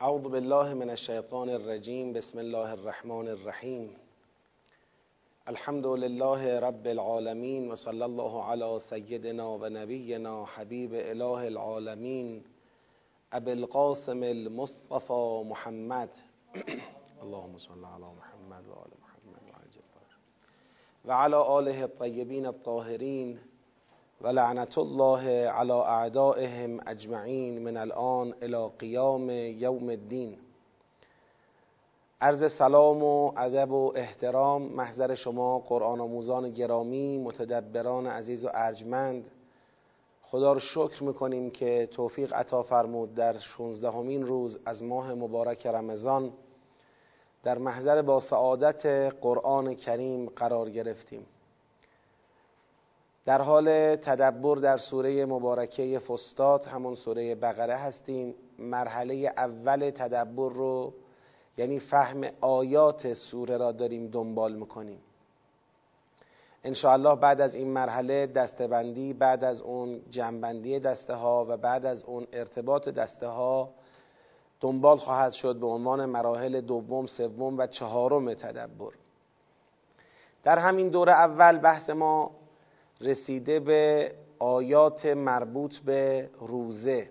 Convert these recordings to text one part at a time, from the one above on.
اعوذ بالله من الشیطان الرجیم بسم الله الرحمن الرحیم. الحمد لله رب العالمین و صلی الله علی سیدنا و نبینا حبیب اله العالمین. ابی القاسم المصطفى محمد. اللهم صل علی محمد و آل محمد و علی آله الطیبین الطاهرین. و لعنت الله علی اعدائهم اجمعین من الان الى قیام یوم الدین. عرض سلام و ادب و احترام محضر شما قرآن آموزان گرامی متدبران عزیز و ارجمند. خدا رو شکر می‌کنیم که توفیق عطا فرمود در 16 همین روز از ماه مبارک رمضان در محضر با سعادت قرآن کریم قرار گرفتیم. در حال تدبر در سوره مبارکه فستاد همون سوره بقره هستیم. مرحله اول تدبر رو یعنی فهم آیات سوره را داریم دنبال می‌کنیم. انشاءالله بعد از این مرحله دستبندی بعد از اون جنبندی دسته ها و بعد از اون ارتباط دسته ها دنبال خواهد شد به عنوان مراحل دوم سوم و چهارم تدبر. در همین دوره اول بحث ما رسیده به آیات مربوط به روزه.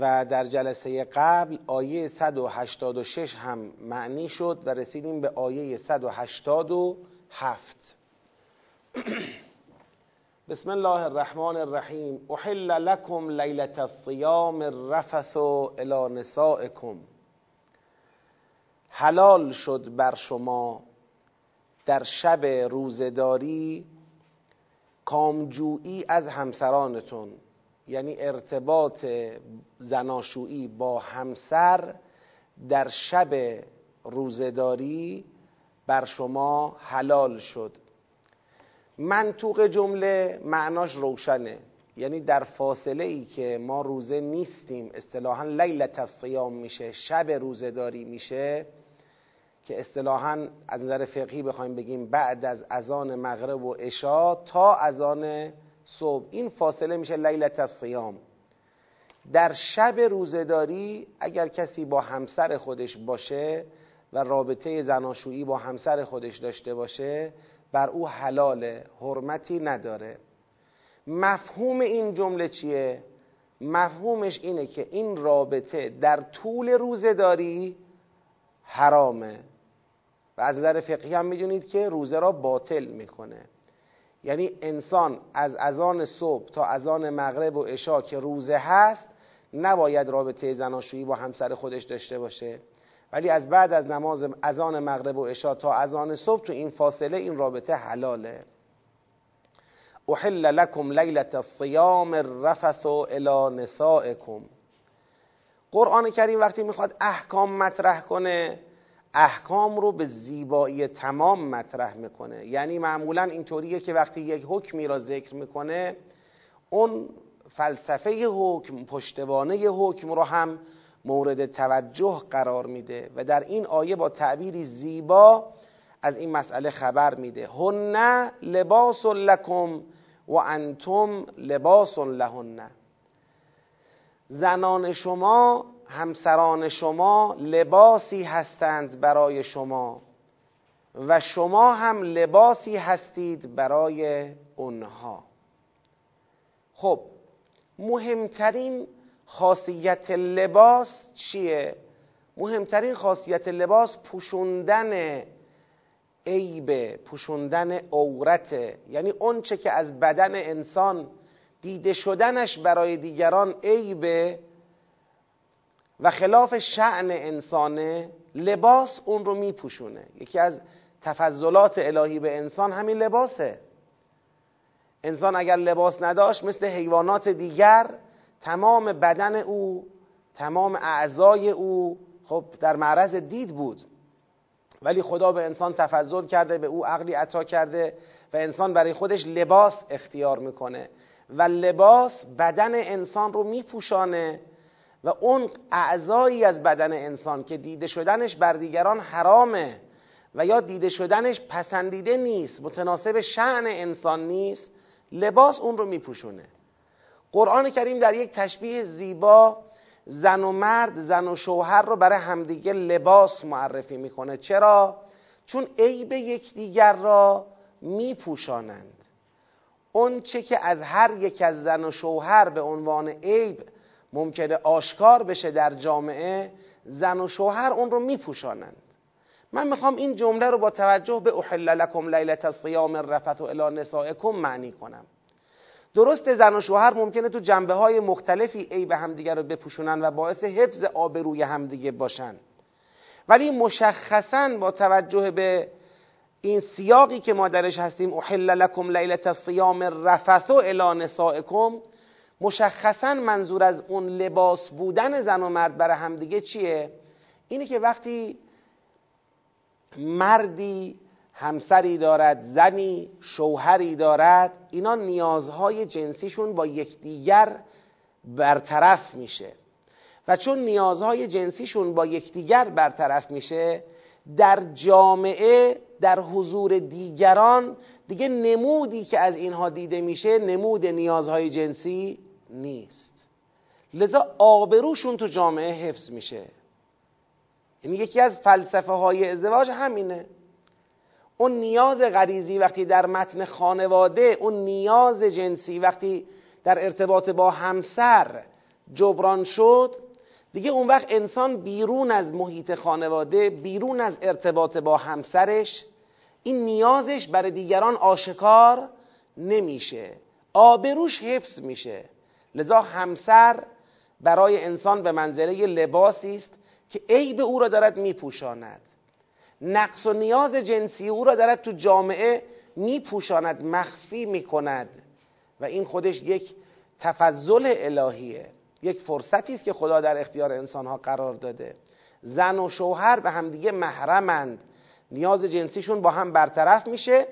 و در جلسه قبل آیه 186 هم معنی شد و رسیدیم به آیه 187 بسم الله الرحمن الرحیم. احل لكم لیلة الصیام الرفث الى نسائكم حلال شد بر شما در شب روزداری کامجویی از همسرانتون یعنی ارتباط زناشویی با همسر در شب روزداری بر شما حلال شد. منطوق جمله معناش روشنه یعنی در فاصله ای که ما روزه نیستیم اصطلاحا لیلت الصیام میشه شب روزداری میشه که اصطلاحا از نظر فقهی بخوایم بگیم بعد از اذان مغرب و عشا تا اذان صبح. این فاصله میشه لیلت الصیام. در شب روزداری اگر کسی با همسر خودش باشه و رابطه زناشویی با همسر خودش داشته باشه بر او حلال حرمتی نداره. مفهوم این جمله چیه؟ مفهومش اینه که این رابطه در طول روزداری حرامه. و از نظر فقهی هم می‌دونید که روزه را باطل می‌کنه. یعنی انسان از اذان صبح تا اذان مغرب و عشا که روزه هست نباید رابطه زناشویی با همسر خودش داشته باشه. ولی از بعد از نماز اذان مغرب و عشا تا اذان صبح تو این فاصله این رابطه حلاله. احل لكم لیلة الصیام الرفث الى نسائكم قرآن کریم وقتی می‌خواد احکام مطرح کنه احکام رو به زیبایی تمام مطرح می‌کنه. یعنی معمولا اینطوریه که وقتی یک حکمی را ذکر می‌کنه اون فلسفه حکم پشتوانه حکم رو هم مورد توجه قرار میده و در این آیه با تعبیری زیبا از این مسئله خبر میده. هن لباس لکم و انتم لباس لهن. زنان شما همسران شما لباسی هستند برای شما و شما هم لباسی هستید برای اونها خب مهمترین خاصیت لباس چیه؟ مهمترین خاصیت لباس پوشوندن عیب پوشوندن عورته یعنی اونچه که از بدن انسان دیده شدنش برای دیگران عیبه و خلاف شعن انسانه لباس اون رو میپوشونه. یکی از تفضلات الهی به انسان همین لباسه. انسان اگر لباس نداشت مثل حیوانات دیگر تمام بدن او تمام اعضای او خب در معرض دید بود. ولی خدا به انسان تفضل کرده به او عقلی عطا کرده و انسان برای خودش لباس اختیار می‌کنه. و لباس بدن انسان رو میپوشانه و اون اعضایی از بدن انسان که دیده شدنش بر دیگران حرامه و یا دیده شدنش پسندیده نیست متناسب شعن انسان نیست لباس اون رو میپوشونه. قرآن کریم در یک تشبیه زیبا زن و مرد زن و شوهر رو برای همدیگه لباس معرفی می‌کنه. چرا؟ چون عیب یکدیگر را میپوشانند. اون چه که از هر یک از زن و شوهر به عنوان عیب ممکنه آشکار بشه در جامعه زن و شوهر اون رو میپوشانند. من می‌خوام این جمله رو با توجه به احل لکم لیلت الصیام الرفث الی نسائکم معنی کنم. درست زن و شوهر ممکنه تو جنبه های مختلفی عیب همدیگه رو بپوشونن و باعث حفظ آبروی همدیگه باشن. ولی مشخصا با توجه به این سیاقی که ما درش هستیم احل لکم لیلت الصیام الرفث الی نسائکم مشخصا منظور از اون لباس بودن زن و مرد برای همدیگه چیه؟ اینه که وقتی مردی همسری دارد زنی شوهری دارد اینا نیازهای جنسیشون با یکدیگر برطرف میشه. و چون نیازهای جنسیشون با یکدیگر برطرف میشه در جامعه در حضور دیگران دیگه نمودی که از اینها دیده میشه نمود نیازهای جنسی نیست. لذا آبروشون تو جامعه حفظ میشه. یعنی یکی از فلسفه های ازدواج همینه. اون نیاز غریزی وقتی در متن خانواده اون نیاز جنسی وقتی در ارتباط با همسر جبران شد دیگه اون وقت انسان بیرون از محیط خانواده بیرون از ارتباط با همسرش این نیازش برای دیگران آشکار نمیشه. آبروش حفظ میشه. لذا همسر برای انسان به منزله لباسی است که عیب او را دارد میپوشاند. نقص و نیاز جنسی او را دارد تو جامعه میپوشاند مخفی می‌کند. و این خودش یک تفضل الهیه یک فرصتی است که خدا در اختیار انسانها قرار داده. زن و شوهر به همدیگه محرمند. نیاز جنسیشون با هم برطرف میشه.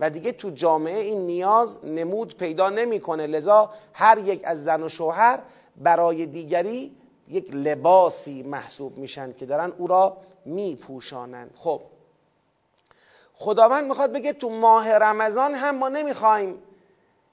و دیگه تو جامعه این نیاز نمود پیدا نمی‌کنه. لذا هر یک از زن و شوهر برای دیگری یک لباسی محسوب میشن که دارن او را میپوشانند. خب خداوند می‌خواد بگه تو ماه رمضان هم ما نمی‌خوایم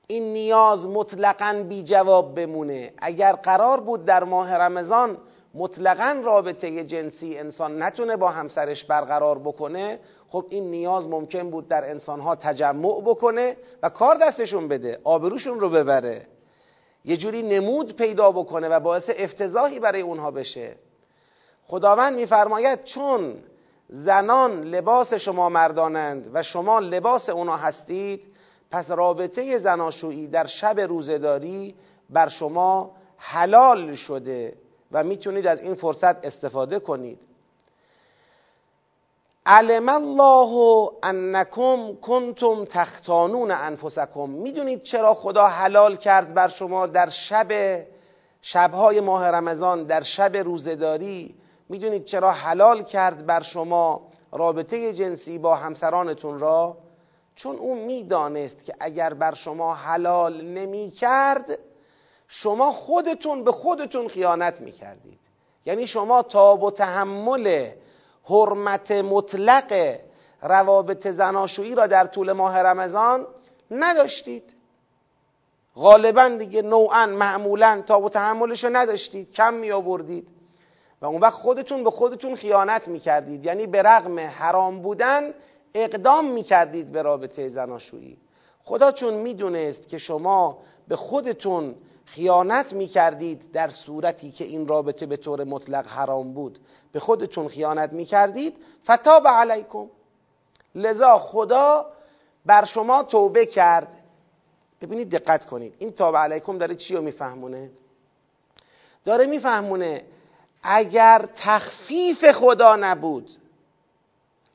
این نیاز مطلقا بی جواب بمونه. اگر قرار بود در ماه رمضان مطلقا رابطه جنسی انسان نتونه با همسرش برقرار بکنه خب این نیاز ممکن بود در انسانها تجمع بکنه و کار دستشون بده آبروشون رو ببره. یه جوری نمود پیدا بکنه و باعث افتضاحی برای اونها بشه. خداوند میفرماید چون زنان لباس شما مردانند و شما لباس اونا هستید پس رابطه زناشویی در شب روزداری بر شما حلال شده و می‌تونید از این فرصت استفاده کنید. علم الله انکم کنتم تختانون انفسکم. می‌دونید چرا خدا حلال کرد بر شما در شب شبهای ماه رمضان در شب روزداری می‌دونید چرا حلال کرد بر شما رابطه جنسی با همسرانتون را؟ چون او می‌دانست که اگر بر شما حلال نمی کرد شما خودتون به خودتون خیانت می کردید یعنی شما تاب و تحمل حرمت مطلق روابط زناشویی را در طول ماه رمضان نداشتید. غالبا دیگه نوعا معمولا تاب و تحملش رو نداشتید کم می آوردید و اون وقت خودتون به خودتون خیانت می کردید یعنی به رغم حرام بودن اقدام می کردید به رابطه زناشویی. خدا چون می‌دونست که شما به خودتون خیانت می کردید در صورتی که این رابطه به طور مطلق حرام بود به خودتون خیانت می کردید فتاب علیکم لذا خدا بر شما توبه کرد. ببینید دقت کنید. این تاب علیکم داره چی رو میفهمونه؟ داره میفهمونه اگر تخفیف خدا نبود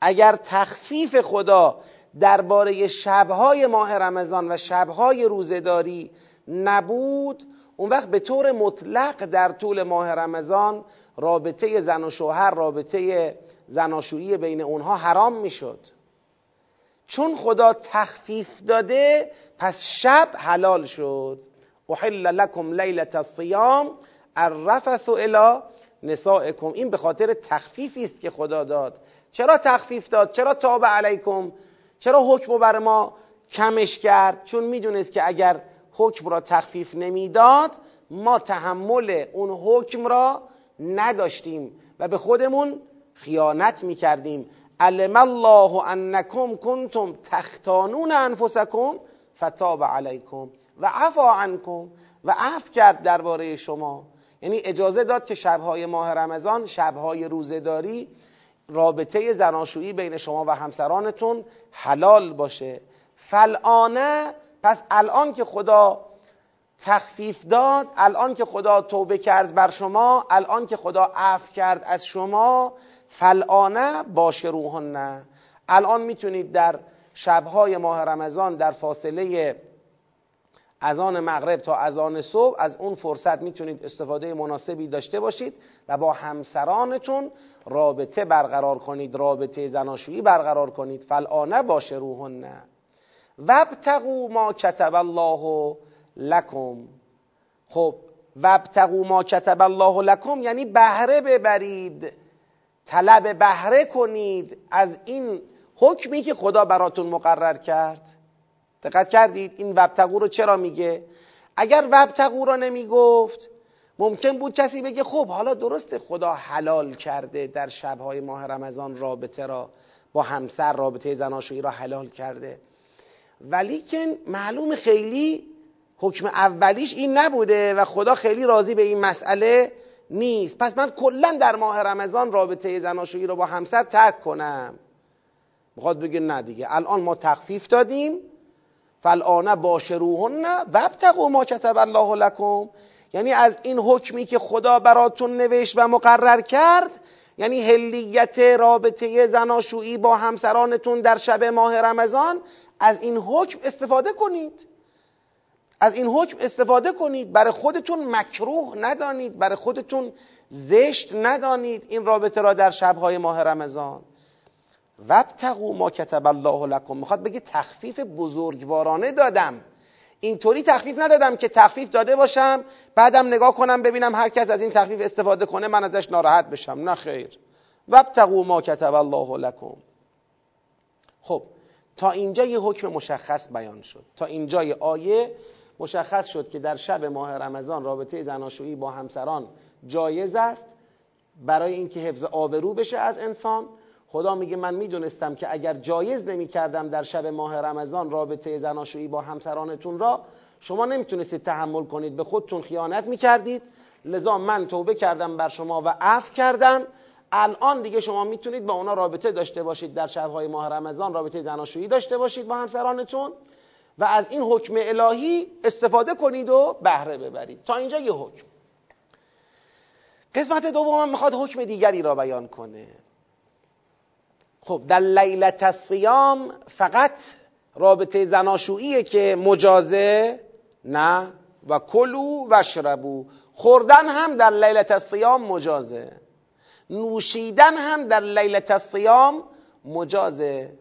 اگر تخفیف خدا درباره شبهای ماه رمضان و شبهای روزداری نبود اون وقت به طور مطلق در طول ماه رمضان رابطه زن و شوهر رابطه زناشویی بین اونها حرام می‌شد. چون خدا تخفیف داده پس شب حلال شد. احل لکم لیلت الصیام الرفث الى نسائکم. این به خاطر تخفیفی است که خدا داد. چرا تخفیف داد؟ چرا تاب علیکم؟ چرا حکم بر ما کمش کرد؟ چون می‌دونست که اگر حکم را تخفیف نمی‌داد ما تحمل اون حکم را نداشتیم و به خودمون خیانت می‌کردیم. علم الله انکم کنتم تختانون انفسکم فتاب علیکم و عفا عنکم و عفو کرد درباره شما. یعنی اجازه داد که شبهای ماه رمضان شبهای روزهداری رابطه زناشویی بین شما و همسرانتون حلال باشه. فلانه پس الان که خدا تخفیف داد الان که خدا توبه کرد بر شما الان که خدا عفو کرد از شما فلانه روحن نه. الان می‌تونید در شبهای ماه رمضان در فاصله از آن مغرب تا از آن صبح از اون فرصت می‌تونید استفاده مناسبی داشته باشید و با همسرانتون رابطه برقرار کنید رابطه زناشویی برقرار کنید. فلانه باشه روحن نه. وابتغوا ما کتب الله لکم. خب وابتغوا ما کتب الله لکم یعنی بهره ببرید طلب بهره کنید از این حکمی که خدا براتون مقرر کرد. دقت کردید این وبتقو رو چرا میگه؟ اگر وبتقو رو نمی‌گفت ممکن بود کسی بگه خب حالا درسته خدا حلال کرده در شبهای ماه رمضان رابطه را با همسر رابطه زناشویی را حلال کرده. ولی که معلوم خیلی حکم اولیش این نبوده و خدا خیلی راضی به این مسئله نیست. پس من کلا در ماه رمضان رابطه زناشویی رو با همسر ترک کنم. می‌خواد بگه نه دیگه. الان ما تخفیف دادیم. فالآن باشروهن وابتقوا ما کتب الله لکم. یعنی از این حکمی که خدا براتون نوشت و مقرر کرد یعنی هلیت رابطه زناشویی با همسرانتون در شب ماه رمضان از این حکم استفاده کنید. از این حکم استفاده کنید. برای خودتون مکروه ندانید. برای خودتون زشت ندانید. این رابطه را در شبهای ماه رمضان. وابتقوا ما کتب الله لکم. می‌خواد بگه تخفیف بزرگوارانه دادم. اینطوری تخفیف ندادم که تخفیف داده باشم بعدم نگاه کنم ببینم هر کس از این تخفیف استفاده کنه من ازش ناراحت بشم. نه خیر. وابتقوا ما کتب الله لکم. خب تا اینجا یه حکم مشخص بیان شد. تا اینجای آیه مشخص شد که در شب ماه رمضان رابطه زناشویی با همسران جایز است برای اینکه حفظ آبرو بشه از انسان. خدا میگه من می‌دونستم که اگر جایز نمی کردم در شب ماه رمضان رابطه زناشویی با همسرانتون را شما نمی‌تونستید تحمل کنید به خودتون خیانت می‌کردید. لذا من توبه کردم بر شما و عفو کردم. الان دیگه شما می‌تونید با اونا رابطه داشته باشید در شبهای ماه رمضان رابطه زناشویی داشته باشید با همسرانتون. و از این حکم الهی استفاده کنید و بهره ببرید. تا اینجا یه حکم. قسمت دوم می‌خواد حکم دیگری را بیان کنه. خب در لیلت الصیام فقط رابطه زناشوییه که مجازه نه و کلو و شربو خوردن هم در لیلت الصیام مجازه. نوشیدن هم در لیلت الصیام مجازه.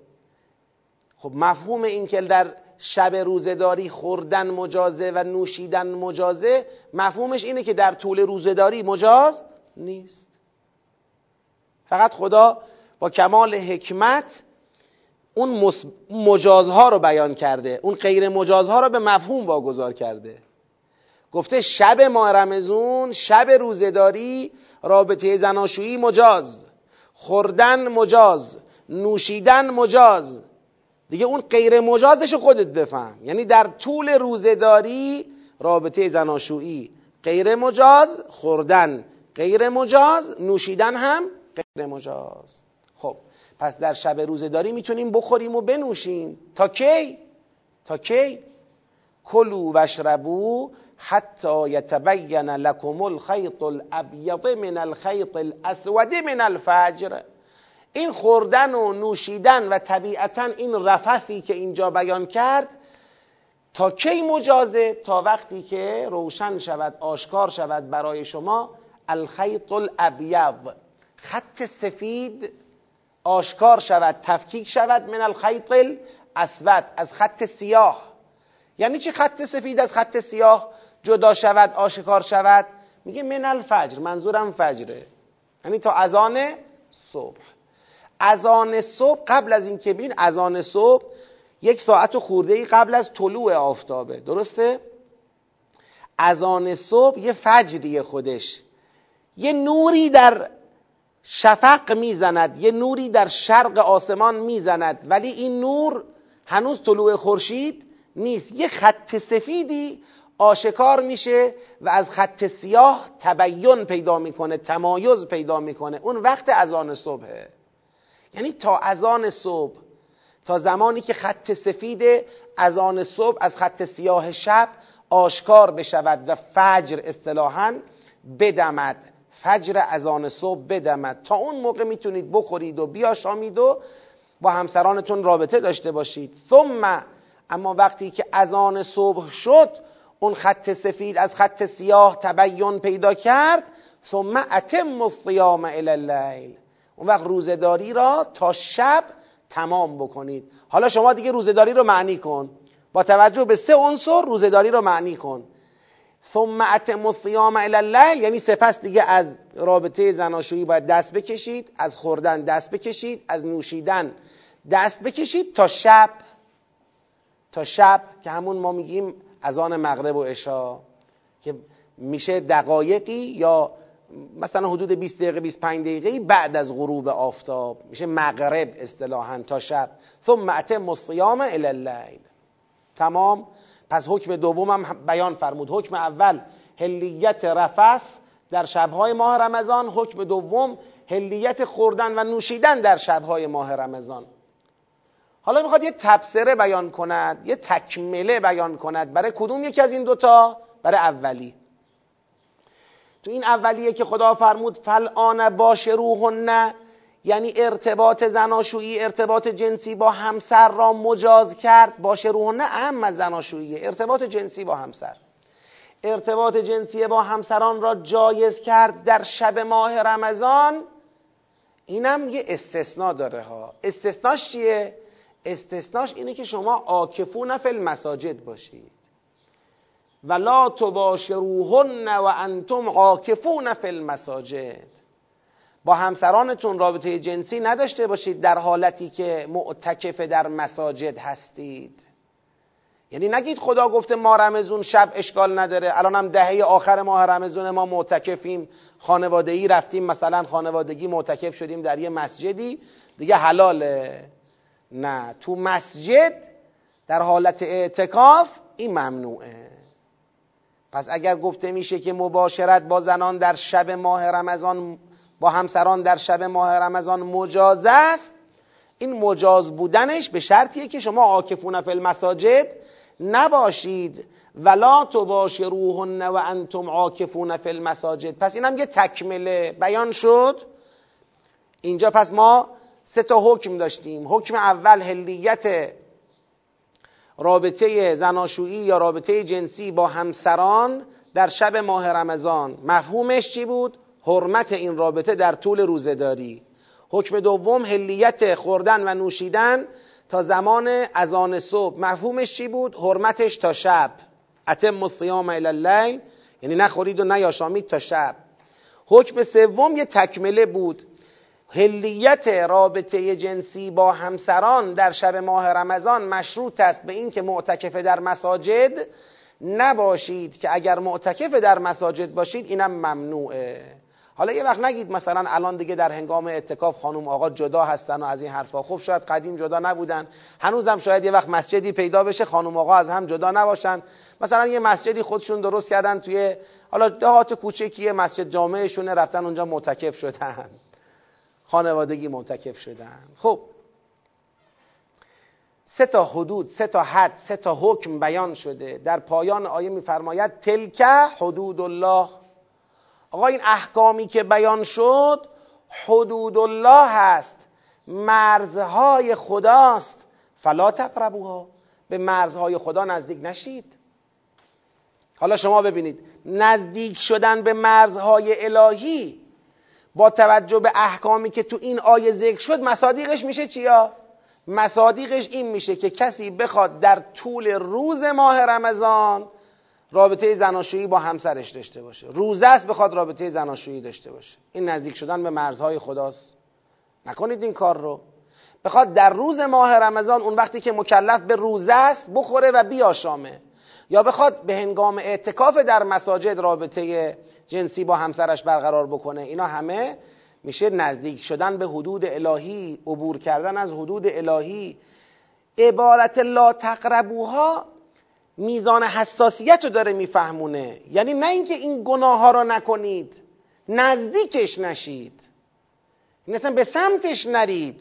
خب مفهوم این که در شب روزداری خوردن مجازه و نوشیدن مجازه مفهومش اینه که در طول روزداری مجاز نیست. فقط خدا با کمال حکمت اون مجازها رو بیان کرده اون غیر مجازها رو به مفهوم واگذار کرده. گفته شب ماه رمزون شب روزداری رابطه زناشویی مجاز خوردن مجاز نوشیدن مجاز. دیگه اون غیر مجازش خودت بفهم. یعنی در طول روزداری رابطه زناشویی غیر مجاز خوردن غیر مجاز نوشیدن هم غیر مجاز. خب پس در شب روزداری می‌تونیم بخوریم و بنوشیم. تا کی؟ تا کی؟ کلو وشربو حتی یتبین لکم الخیط الابیض من الخیط الاسود من الفجر. این خوردن و نوشیدن و طبیعتا این رفثی که اینجا بیان کرد تا کی مجازه؟ تا وقتی که روشن شود آشکار شود برای شما الخیط الابیض. خط سفید آشکار شود تفکیک شود من الخیط الاسود از خط سیاه. یعنی چی خط سفید از خط سیاه جدا شود آشکار شود؟ میگه من الفجر منظورم فجره. یعنی تا اذان صبح. اذان صبح قبل از اینکه بین اذان صبح یک ساعت خورده ای قبل از طلوع آفتابه. درسته؟ اذان صبح یه فجریه خودش. یه نوری در شفق می‌زند یه نوری در شرق آسمان می‌زند ولی این نور هنوز طلوع خورشید نیست. یه خط سفیدی آشکار میشه و از خط سیاه تبین پیدا می‌کنه تمایز پیدا می‌کنه. اون وقت اذان صبحه. یعنی تا اذان صبح تا زمانی که خط سفید اذان صبح از خط سیاه شب آشکار بشود و فجر اصطلاحا بدمد. فجر اذان صبح بدمد. تا اون موقع می‌تونید بخورید و بیاشامید و با همسرانتون رابطه داشته باشید. ثم اما وقتی که اذان صبح شد اون خط سفید از خط سیاه تبین پیدا کرد. ثم اتم الصیام الی اللیل. اون وقت روزداری را تا شب تمام بکنید. حالا شما دیگه روزداری رو معنی کن. با توجه به سه عنصر روزداری رو معنی کن. ثم اتم الصیام الی اللیل یعنی سپس دیگه از رابطه زناشویی باید دست بکشید از خوردن دست بکشید از نوشیدن دست بکشید تا شب. تا شب که همون ما میگیم از آن مغرب و عشا که میشه دقایقی یا مثلا حدود 20 دقیقه 25 دقیقه بعد از غروب آفتاب. میشه مغرب اصطلاحا تا شب. ثم اتم الصیام الی اللیل تمام. پس حکم دومم بیان فرمود. حکم اول هلیت رفث در شبهای ماه رمضان. حکم دوم هلیت خوردن و نوشیدن در شبهای ماه رمضان. حالا می‌خواد یه تبصره بیان کند یه تکمله بیان کند. برای کدوم یکی از این دوتا؟ برای اولی. تو این اولیه که خدا فرمود فلان باش روحن یعنی ارتباط زناشویی ارتباط جنسی با همسر را مجاز کرد. باشه روحن اهم از زناشویی ارتباط جنسی با همسر. ارتباط جنسی با همسران را جایز کرد در شب ماه رمضان. اینم یه استثناء داره ها. استثناش چیه؟ استثناش اینه که شما آکفون فی المساجد باشید ولا تباشروهن و انتم عاکفون فی المساجد. با همسرانتون رابطه جنسی نداشته باشید در حالتی که معتکف در مساجد هستید. یعنی نگید خدا گفته ما رمزون شب اشکال نداره الان هم دهه آخر ماه رمزون ما معتکفیم خانوادگی رفتیم مثلا خانوادگی معتکف شدیم در یه مسجدی دیگه حلاله. نه تو مسجد در حالت اعتکاف این ممنوعه. پس اگر گفته میشه که مباشرت با زنان در شب ماه رمضان با همسران در شب ماه رمضان مجاز است این مجاز بودنش به شرطیه که شما عاکفون فی المساجد نباشید. ولا تباشروهن و انتم عاکفون فی المساجد. پس اینم یه تکمله. بیان شد. اینجا پس ما سه تا حکم داشتیم. حکم اول هلیت رابطه زناشویی یا رابطه جنسی با همسران در شب ماه رمضان. مفهومش چی بود؟ حرمت این رابطه در طول روزداری حکم دوم هلیت خوردن و نوشیدن تا زمان اذان صبح. مفهومش چی بود؟ حرمتش تا شب. اتم الصیام الی اللیل یعنی نخورید و نیاشامید تا شب. حکم سوم یه تکمله بود. هلیت رابطه جنسی با همسران در شب ماه رمضان مشروط است به اینکه معتکفه در مساجد نباشید که اگر معتکف در مساجد باشید اینم ممنوعه. حالا یه وقت نگید مثلا الان دیگه در هنگام اعتکاف خانم آقا جدا هستن و از این حرفا. خب شاید قدیم جدا نبودن. هنوزم شاید یه وقت مسجدی پیدا بشه خانم آقا از هم جدا نباشن. مثلا یه مسجدی خودشون درست کردن توی حالا دهات کوچکی مسجد جامعشونه رفتن اونجا معتکف شدن. خانوادگی معتکف شدن. خب. سه تا حدود سه تا حد سه تا حکم بیان شده. در پایان آیه میفرماید تلک حدود الله. آقا این احکامی که بیان شد حدود الله هست. مرزهای خداست. فلا تقربوها. به مرزهای خدا نزدیک نشید. حالا شما ببینید نزدیک شدن به مرزهای الهی با توجه به احکامی که تو این آیه ذکر شد مصادیقش میشه چیا؟ مصادیقش این میشه که کسی بخواد در طول روز ماه رمضان رابطه زناشویی با همسرش داشته باشه. روزه است بخواد رابطه زناشویی داشته باشه. این نزدیک شدن به مرزهای خداست. نکنید این کار رو. بخواد در روز ماه رمضان اون وقتی که مکلف به روزه است بخوره و بیاشامه. یا بخواد به هنگام اعتکاف در مساجد رابطه جنسی با همسرش برقرار بکنه. اینا همه میشه نزدیک شدن به حدود الهی عبور کردن از حدود الهی. عبارت لا تقربوها میزان حساسیت رو داره میفهمونه. یعنی نه اینکه این گناه ها رو نکنید نزدیکش نشید. مثلا به سمتش نرید.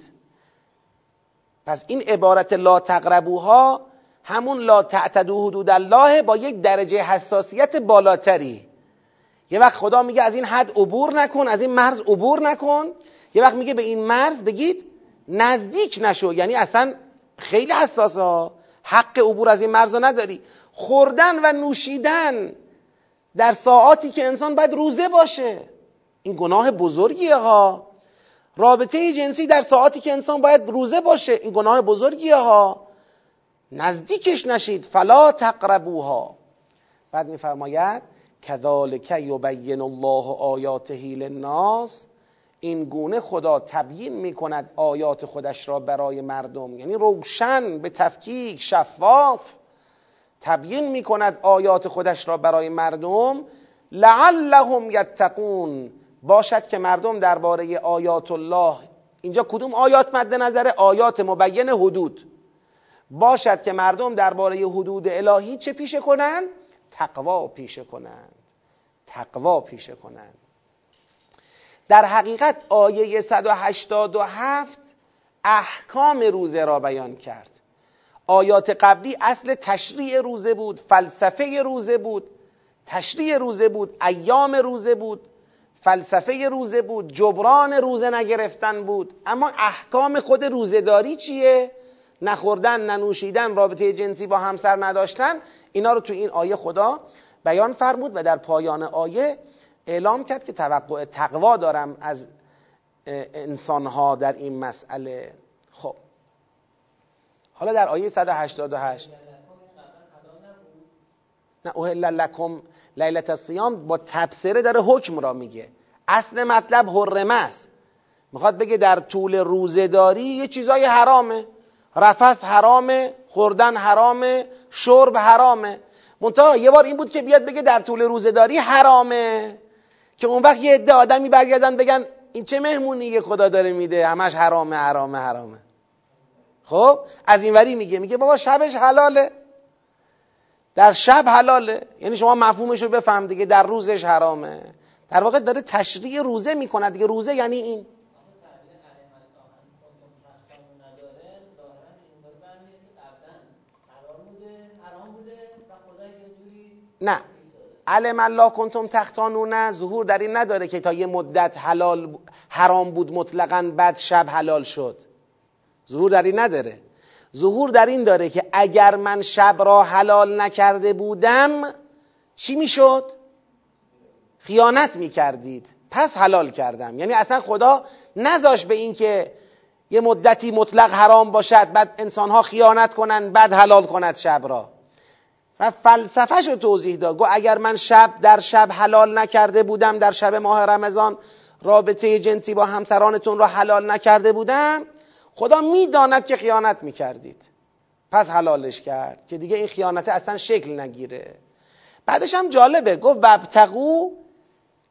پس این عبارت لا تقربوها همون لا تعتدو حدود الله با یک درجه حساسیت بالاتری. یه وقت خدا میگه از این حد عبور نکن از این مرز عبور نکن. یه وقت میگه به این مرز بگید نزدیک نشو. یعنی اصلا خیلی حساسه حق عبور از این مرز نداری. خوردن و نوشیدن در ساعاتی که انسان باید روزه باشه. این گناه بزرگیه ها. رابطه جنسی در ساعاتی که انسان باید روزه باشه. این گناه بزرگیه ها. نزدیکش نشید. فلا تقربوها. بعد میفرماید کذالک یبین الله آیاته للناس. این گونه خدا تبیین می‌کند آیات خودش را برای مردم. یعنی روشن به تفکیک شفاف تبیین می‌کند آیات خودش را برای مردم. لعلهم یتقون. باشد که مردم درباره آیات الله اینجا کدوم آیات مد نظر آیات مبین حدود. باشد که مردم درباره حدود الهی چه پیشه کنند؟ تقوا پیشه کنند. تقوا پیشه کنند. در حقیقت آیه 187 احکام روزه را بیان کرد. آیات قبلی اصل تشریع روزه بود فلسفه روزه بود تشریع روزه بود ایام روزه بود فلسفه روزه بود جبران روزه نگرفتن بود. اما احکام خود روزهداری چیه؟ نخوردن ننوشیدن رابطه جنسی با همسر نداشتن. اینا رو تو این آیه خدا بیان فرمود و در پایان آیه اعلام کرد که توقع تقوا دارم از انسانها در این مسئله. خب. حالا در آیه 188 نه اوهل لکم لیلت الصیام با تبصره داره حکم را میگه. اصل مطلب حرمه است. می‌خواد بگه در طول روزهداری یه چیزای حرامه. رفس حرامه خوردن حرامه شرب حرامه. منتها یه بار این بود که بیاد بگه در طول روزهداری حرامه. که اون وقت یه عده آدمی برگردن بگن این چه مهمونی خدا داره میده؟ همش حرامه حرامه حرامه. خب؟ از این وری میگه میگه بابا شبش حلاله. در شب حلاله. یعنی شما مفهومش رو بفهم دیگه در روزش حرامه. در واقع داره تشریع روزه می‌کنه دیگه. روزه یعنی این. نه. علم الله کنتم تختانونه ظهور در این نداره که تا یه مدت حلال حرام بود مطلقا بعد شب حلال شد. ظهور در این نداره. ظهور در این داره که اگر من شب را حلال نکرده بودم چی می‌شد؟ خیانت می‌کردید. پس حلال کردم. یعنی اصلا خدا نذاش به این که یه مدتی مطلق حرام باشد بعد انسانها خیانت کنند بعد حلال کند شب را. و فلسفهش رو توضیح داد. گو اگر من شب در شب حلال نکرده بودم در شب ماه رمضان رابطه جنسی با همسرانتون را حلال نکرده بودم خدا می‌داند که خیانت می‌کردید. پس حلالش کرد که دیگه این خیانت اصلا شکل نگیره. بعدش هم جالبه گفت وبتقو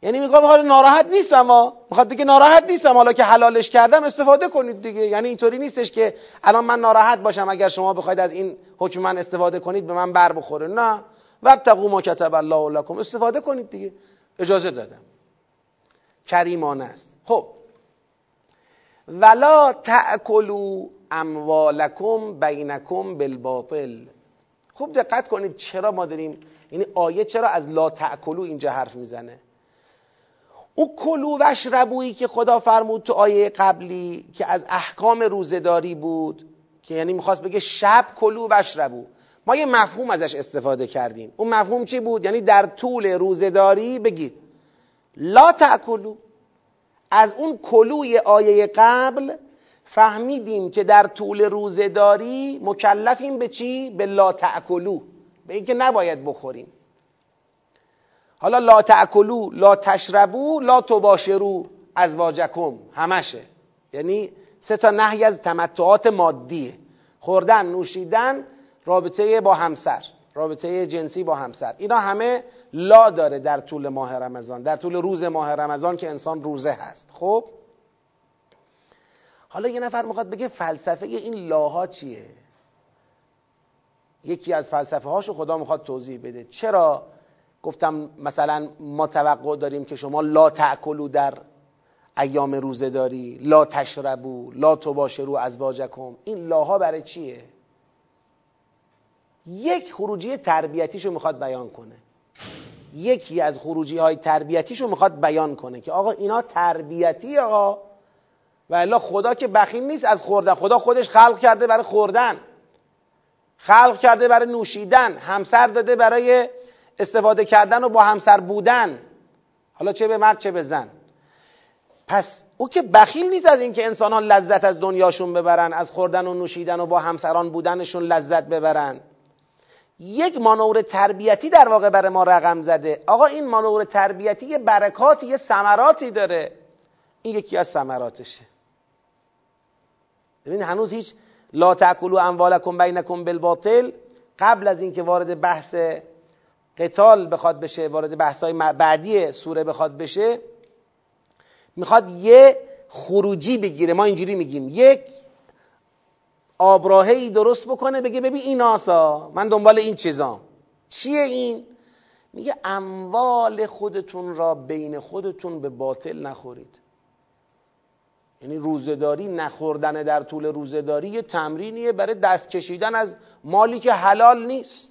یعنی میگم حالا ناراحت نیستم ها می‌خواد بگه ناراحت نیستم حالا که حلالش کردم استفاده کنید دیگه. یعنی اینطوری نیستش که الان من ناراحت باشم اگر شما بخواید از این حکم من استفاده کنید به من بر بخوره. نه. وبتقو ما کتب الله لكم استفاده کنید دیگه. اجازه دادم. کریمانه است. خب. ولا تأکلوا اموالکم بینکم بالباطل. خوب دقت کنید چرا ما داریم یعنی آیه چرا از لا تأکلوا اینجا حرف می‌زنه؟ او کلو وشربویی که خدا فرمود تو آیه قبلی که از احکام روزداری بود که یعنی می‌خواست بگه شب کلو وشربو. ما یه مفهوم ازش استفاده کردیم. اون مفهوم چی بود؟ یعنی در طول روزداری بگید. لا تأکلو. از اون کلوی آیه قبل فهمیدیم که در طول روزداری مکلفیم به چی؟ به لا تأکلو. به اینکه نباید بخوریم. حالا لا تأکلو لا تشربو لا تباشرو از واجکم همشه. یعنی سه تا نهی از تمتعات مادیه خوردن نوشیدن رابطه با همسر رابطه جنسی با همسر. اینا همه لا داره در طول ماه رمضان در طول روز ماه رمضان که انسان روزه هست. خب؟ حالا یه نفر می‌خواد بگه فلسفه این لاها چیه؟ یکی از فلسفه هاشو خدا می‌خواد توضیح بده. چرا گفتم مثلا ما توقع داریم که شما لا تأکلو در ایام روزه داری لا تشربو لا تباشرو ازواجکم. این لاها برای چیه؟ یک خروجی تربیتیشو می‌خواد بیان کنه. یکی از خروجی های تربیتیشو می‌خواد بیان کنه که آقا اینا تربیتی آقا. و خدا که بخیل نیست از خوردن. خدا خودش خلق کرده برای خوردن. خلق کرده برای نوشیدن. همسر داده برای استفاده کردن و با همسر بودن. حالا چه به مرد چه به زن. پس او که بخیل نیست از اینکه انسان ها لذت از دنیاشون ببرن از خوردن و نوشیدن و با همسران بودنشون لذت ببرن. یک مانور تربیتی در واقع برای ما رقم زده. آقا این مانور تربیتی یه برکاتی یه ثمراتی داره. این یکی از ثمراتشه. ببین هنوز هیچ لا تاکلوا اموالکم بینکم بالباطل. قبل از اینکه وارد بحث قتال بخواد بشه وارد بحث های بعدی سوره بخواد بشه می‌خواد یه خروجی بگیره. ما اینجوری میگیم. یک آبراهی درست بکنه بگه ببین این آسا من دنبال این چیزام. چیه این؟ میگه اموال خودتون را بین خودتون به باطل نخورید. یعنی روزداری نخوردن در طول روزداری یه تمرینیه برای دست کشیدن از مالی که حلال نیست.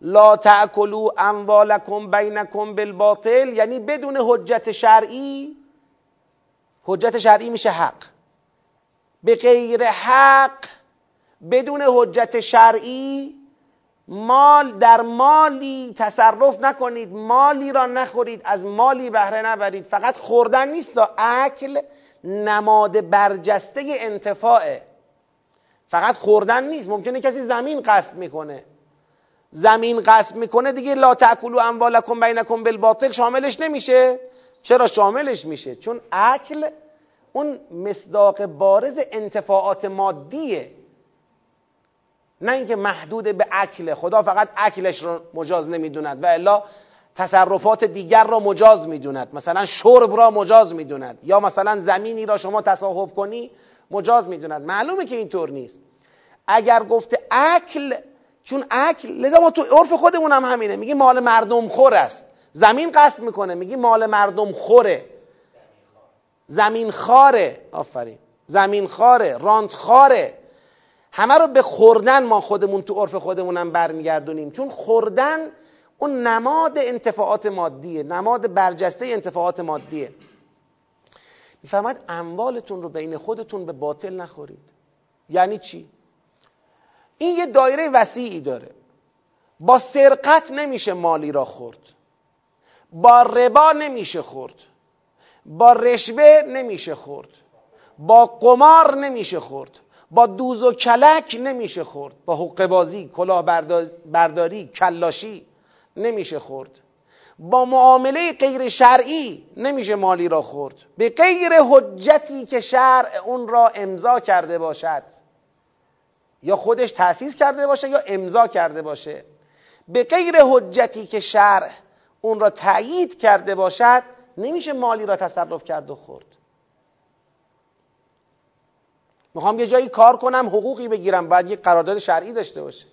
لا تأکلوا اموالکم بینکم بالباطل یعنی بدون حجت شرعی حجت شرعی میشه حق. به غیر حق بدون حجت شرعی مال در مالی تصرف نکنید مالی را نخورید از مالی بهره نبرید. فقط خوردن نیست اکل نماد برجسته انتفاعه. فقط خوردن نیست ممکنه کسی زمین قصد می‌کنه. زمین قصد می‌کنه دیگه لا تاکلوا اموالکم بینکم بالباطل شاملش نمیشه. چرا شاملش میشه؟ چون اکل اون مصداق بارز انتفاعات مادیه. نه اینکه محدود به اکله. خدا فقط اکلش رو مجاز نمی‌دوند و الا تصرفات دیگر را مجاز می‌دوند. مثلا شرب را مجاز می‌دوند. یا مثلا زمینی را شما تصاحب کنی مجاز می‌دوند. معلومه که اینطور نیست. اگر گفته اکل چون اکل لذا ما تو عرف خودمون هم همینه. میگی مال مردم خور است. زمین قصد می‌کنه. میگی مال مردم خوره. زمین خاره آفرین. زمین خاره راند خاره همه رو به خوردن ما خودمون تو عرف خودمونم برمیگردونیم. چون خوردن اون نماد انتفاعات مادیه. نماد برجسته انتفاعات مادیه. می‌فهمد اموالتون رو بین خودتون به باطل نخورید. یعنی چی؟ این یه دایره وسیعی داره. با سرقت نمیشه مالی را خورد. با ربا نمیشه خورد. با رشوه نمیشه خورد. با قمار نمیشه خورد. با دوز و کلک نمیشه خورد. با حق بازی کلاه برداری کلاشی نمیشه خورد. با معامله غیر شرعی نمیشه مالی را خورد. به غیر حجتی که شرع اون را امضا کرده باشد. یا خودش تأسیس کرده باشه یا امضا کرده باشه. به غیر حجتی که شرع اون را تأیید کرده باشد نمیشه مالی را تصرف کرد و خورد. می‌خوام یه جایی کار کنم حقوقی بگیرم باید یه قرارداد شرعی داشته باشه.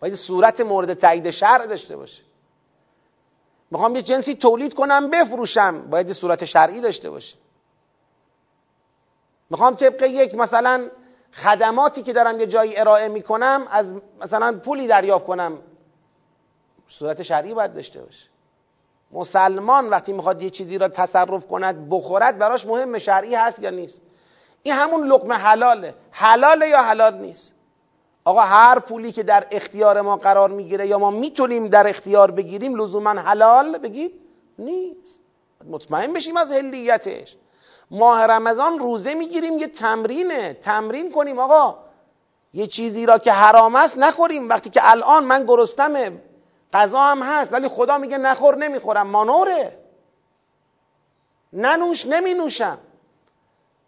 باید صورت مورد تایید شرع داشته باشه. می‌خوام یه جنسی تولید کنم بفروشم باید صورت شرعی داشته باشه. می‌خوام طبق یک مثلا خدماتی که دارم یه جایی ارائه می‌کنم از مثلا پولی دریافت کنم. صورت شرعی باید داشته باشه. مسلمان وقتی می‌خواد یه چیزی را تصرف کند بخورد براش مهم شرعی هست یا نیست؟ این همون لقمه حلاله. حلاله یا حلال نیست؟ آقا هر پولی که در اختیار ما قرار می‌گیره یا ما می‌تونیم در اختیار بگیریم لزوما حلال بگید نیست. مطمئن بشیم از هلیتش ماه رمضان روزه می‌گیریم یه تمرینه. تمرین کنیم آقا. یه چیزی را که حرام است نخوریم. وقتی که الان من گرستمه غذا هم هست ولی خدا میگه نخور نمی‌خورم. مانوره. ننوش نمی نوشم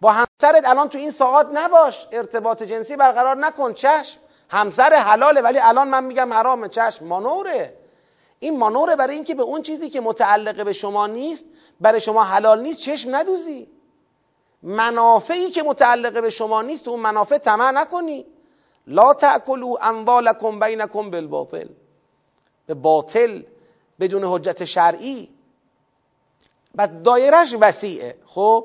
با همسرت الان تو این ساعات نباش. ارتباط جنسی برقرار نکن. چشم. همسر حلاله ولی الان من میگم حرامه. چشم. مانوره. این مانوره برای اینکه به اون چیزی که متعلق به شما نیست برای شما حلال نیست چشم ندوزی. منافعی که متعلق به شما نیست تو اون منافع طمع نکنی. لا تأکلوا اموالکم بینکم بالباطل. به باطل بدون حجت شرعی. بس دایرش وسیعه. خب؟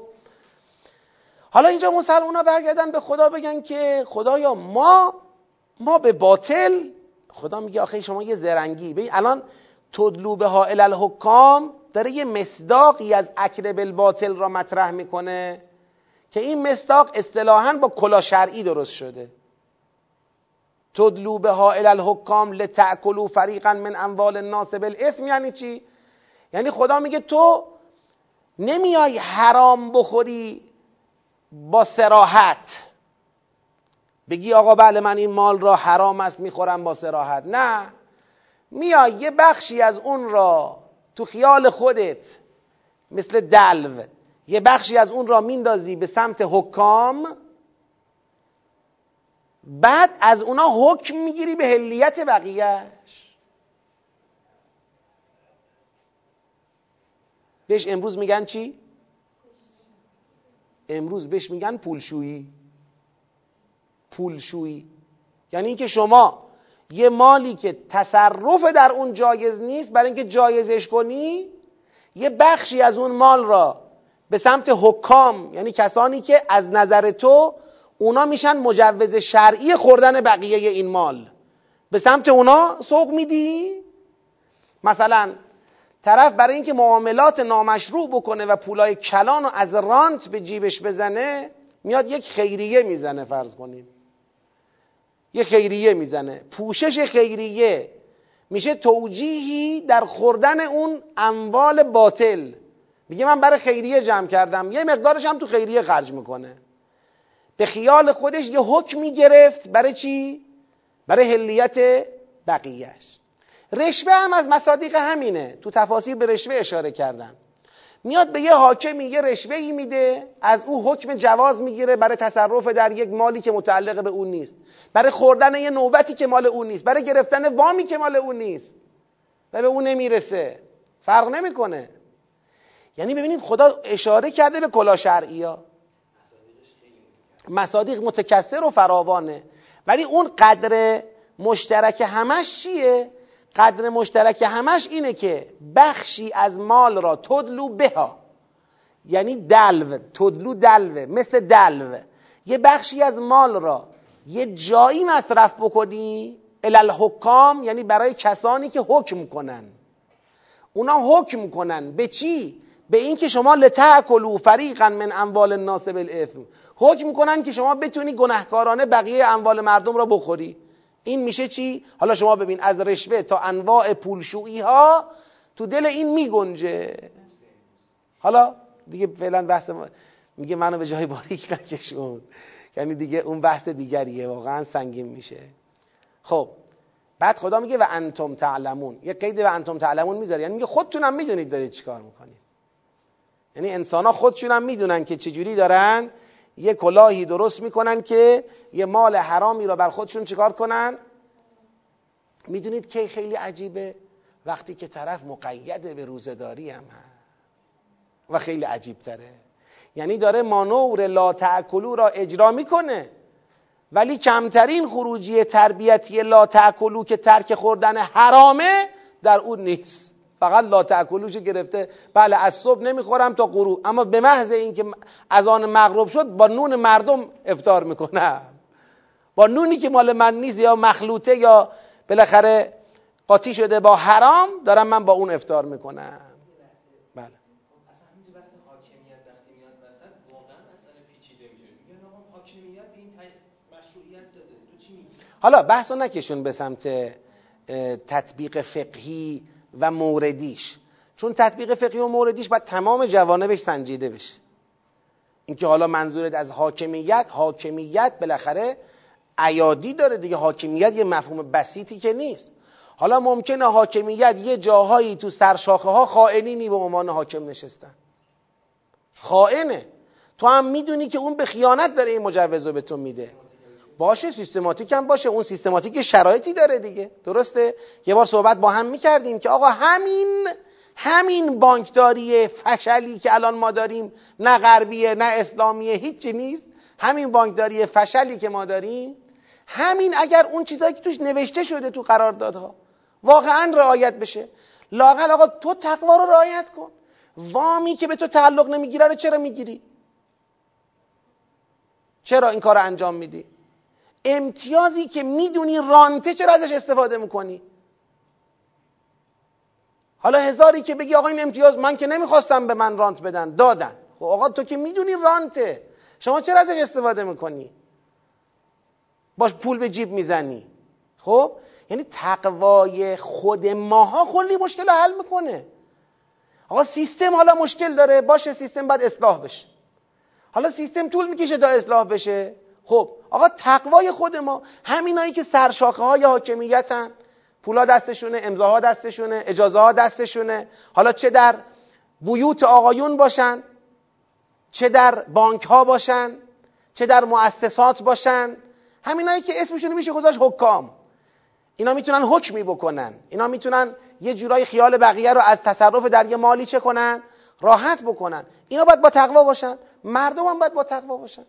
حالا اینجا مسلمان برگردن به خدا بگن که خدایا ما ما به باطل. خدا میگه آخه شما یه زرنگی. ببین الان تدلو به ها الحکام داره یه مصداقی از اکر بالباطل را مطرح می‌کنه. که این مصداق اصطلاحا با کلا شرعی درست شده. تدلو به ها الحکام لتأکلوا فریقا من اموال الناس بالاثم یعنی چی؟ یعنی خدا میگه تو نمیای حرام بخوری با سراحت. بگی آقا بله من این مال را حرام است می‌خورم با سراحت. نه. میای یه بخشی از اون را تو خیال خودت مثل دلو یه بخشی از اون را میندازی به سمت حکام بعد از اونا حکم می‌گیری به هلیت بقیهش بهش امروز میگن چی؟ امروز بهش میگن پولشویی. پولشویی. یعنی اینکه شما یه مالی که تصرف در اون جایز نیست برای اینکه جایزش کنی یه بخشی از اون مال را به سمت حکام یعنی کسانی که از نظر تو اونا میشن مجوز شرعی خوردن بقیه این مال. به سمت اونا سوق میدی؟ مثلا طرف برای اینکه معاملات نامشروع بکنه و پولای کلان و از رانت به جیبش بزنه میاد یک خیریه می‌زنه فرض کنید یه خیریه می‌زنه. پوشش خیریه میشه توجیهی در خوردن اون اموال باطل. میگه من برای خیریه جمع کردم. یه مقدارش هم تو خیریه خرج می‌کنه. به خیال خودش یه حکمی گرفت برای چی؟ برای هلیت بقیهش رشوه هم از مصادیق همینه. تو تفاصیل به رشوه اشاره کردن. میاد به یه حاکمی یه رشوه ای میده. از او حکم جواز می‌گیره. برای تصرف در یک مالی که متعلق به اون نیست. برای خوردن یه نوبتی که مال اون نیست. برای گرفتن وامی که مال اون نیست. و به اون نمی‌رسه. فرق نمی‌کنه. یعنی ببینید خدا اشاره کرده به کلا شرعی ها. مصادیق متکثر و فراوانه. ولی اون قدر مشترک همش چیه؟ قدر مشترک همش اینه که بخشی از مال را تدلو بها. یعنی دلو تدلو دلوه مثل دلو. یه بخشی از مال را یه جایی مصرف بکنی الالحکام یعنی برای کسانی که حکم کنن. اونا حکم کنن. به چی؟ به اینکه شما لتعکلوا فریقا من اموال الناس بالاثم حکم کنن که شما بتونی گناهکارانه بقیه اموال مردم را بخوری. این میشه چی؟ حالا شما ببین از رشوه تا انواع پولشویی ها تو دل این میگنجه. حالا دیگه فعلا بحث میگه منو به جای باریک نکشون. یعنی دیگه اون بحث دیگریه واقعا سنگین میشه. خب بعد خدا میگه و انتم تعلمون. یه قید و انتم تعلمون می‌ذاره. یعنی میگه خودتونم می‌دونید دارید چیکار می‌کنید. یعنی انسان ها خودشونم می‌دونن که چجوری دارن. یه کلاهی درست می‌کنن که یه مال حرامی را بر خودشون چیکار کنن؟ می‌دونید که خیلی عجیبه؟ وقتی که طرف مقید به روزداری هم هست. و خیلی عجیب تره یعنی داره مانور لا تأکلو را اجرا می‌کنه. ولی کمترین خروجی تربیتی لا تأکلو که ترک خوردن حرامه در اون نیست. فقط لا تأکلوش گرفته. بله از صبح نمی‌خورم تا غروب. اما به محض اینکه از آن مغرب شد با نون مردم افتار می‌کنم. با نونی که مال من نیست یا مخلوطه یا بالاخره قاطی شده با حرام دارم من با اون افتار می‌کنم. بله. حالا بحث رو نکشون به سمت تطبیق فقهی و موردیش. چون تطبیق فقهی و موردیش باید تمام جوانبش سنجیده بشه. اینکه حالا منظورت از حاکمیت حاکمیت بالاخره عیادی داره دیگه. حاکمیت یه مفهوم بسیطی که نیست. حالا ممکنه حاکمیت یه جاهایی تو سرشاخه ها خائنینی به عنوان حاکم نشستن. خائنه. تو هم می‌دونی که اون به خیانت داره این مجوز رو به تو میده. باشه سیستماتیک هم باشه. اون سیستماتیک شرایطی داره دیگه. درسته؟ یه بار صحبت با هم می‌کردیم که آقا همین همین بانکداری فشلی که الان ما داریم نه غربیه نه اسلامیه هیچی نیست. همین بانکداری فشلی که ما داریم همین اگر اون چیزهایی که توش نوشته شده تو قراردادها واقعا رعایت بشه. لاقل آقا تو تقوا رو رعایت کن. وامی که به تو تعلق نمی‌گیره رو چرا می‌گیری؟ چرا این کار رو انجام میدی؟ امتیازی که می‌دونی رانته چرا ازش استفاده می‌کنی؟ حالا هزاری که بگی آقا این امتیاز من که نمی‌خواستم به من رانت بدن دادن. خب آقا تو که می‌دونی رانته. شما چرا ازش استفاده می‌کنی؟ باش پول به جیب می‌زنی. خب؟ یعنی تقوای خود ماها کلی مشکل حل می‌کنه. آقا سیستم حالا مشکل داره. باشه سیستم باید اصلاح بشه. حالا سیستم طول می‌کشه تا اصلاح بشه. خب؟ آقا تقوای خود ما. همینایی که سرشاخه های حاکمیتن. پولا دستشونه امضاها دستشونه اجازه ها دستشونه. حالا چه در بیوت آقایون باشن چه در بانک ها باشن چه در مؤسسات باشن. همینایی که اسمشون میشه گذاشت حکام. اینا می‌تونن حکمی بکنن. اینا می‌تونن یه جورای خیال بقیه رو از تصرف در یه مالی چه کنن؟ راحت بکنن. اینا باید با تقوا باشن. مردم هم باید با تقوا باشن.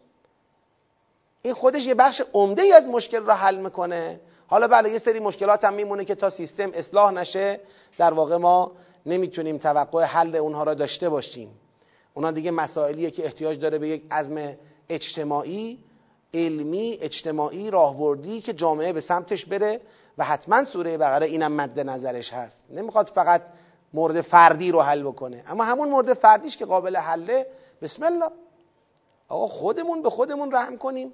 این خودش یه بخش عمده ای از مشکل رو حل می‌کنه. حالا بله یه سری مشکلات هم میمونه که تا سیستم اصلاح نشه در واقع ما نمی‌تونیم توقع حل اونها را داشته باشیم. اونا دیگه مسائلیه که احتیاج داره به یک عزم اجتماعی علمی اجتماعی راهبردی که جامعه به سمتش بره و حتما سوره بقره اینم مد نظرش هست. نمی‌خواد فقط مورد فردی رو حل بکنه. اما همون مورد فردیش که قابل حله بسم الله. آقا خودمون به خودمون رحم کنیم.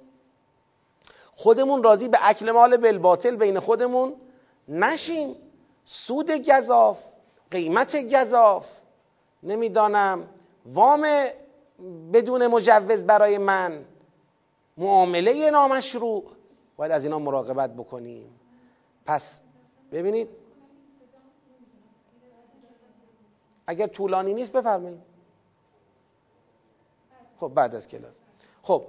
خودمون راضی به اکل مال بالباطل بین خودمون نشیم. سود گذاف قیمت گذاف نمی‌دانم. وام بدون مجوز برای من. معامله نامشروع. باید از اینا مراقبت بکنیم. پس ببینید. اگر طولانی نیست بفرمایید. خب بعد از کلاس. خب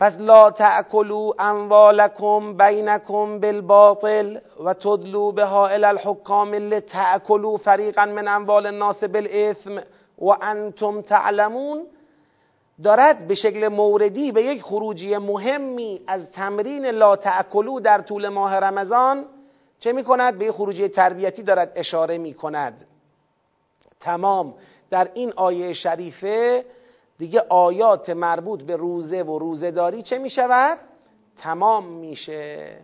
پس لا تأکلوا اموالکم بینکم بالباطل و تدلو بها الى الحکام لتأکلوا فریقا من اموال الناس بالاثم و انتم تعلمون. دارد به شکل موردی به یک خروجی مهمی از تمرین لا تأکلو در طول ماه رمضان چه می کند؟ به یک خروجی تربیتی دارد اشاره می کند تمام. در این آیه شریفه دیگه آیات مربوط به روزه و روزهداری چه می شود؟ تمام میشه.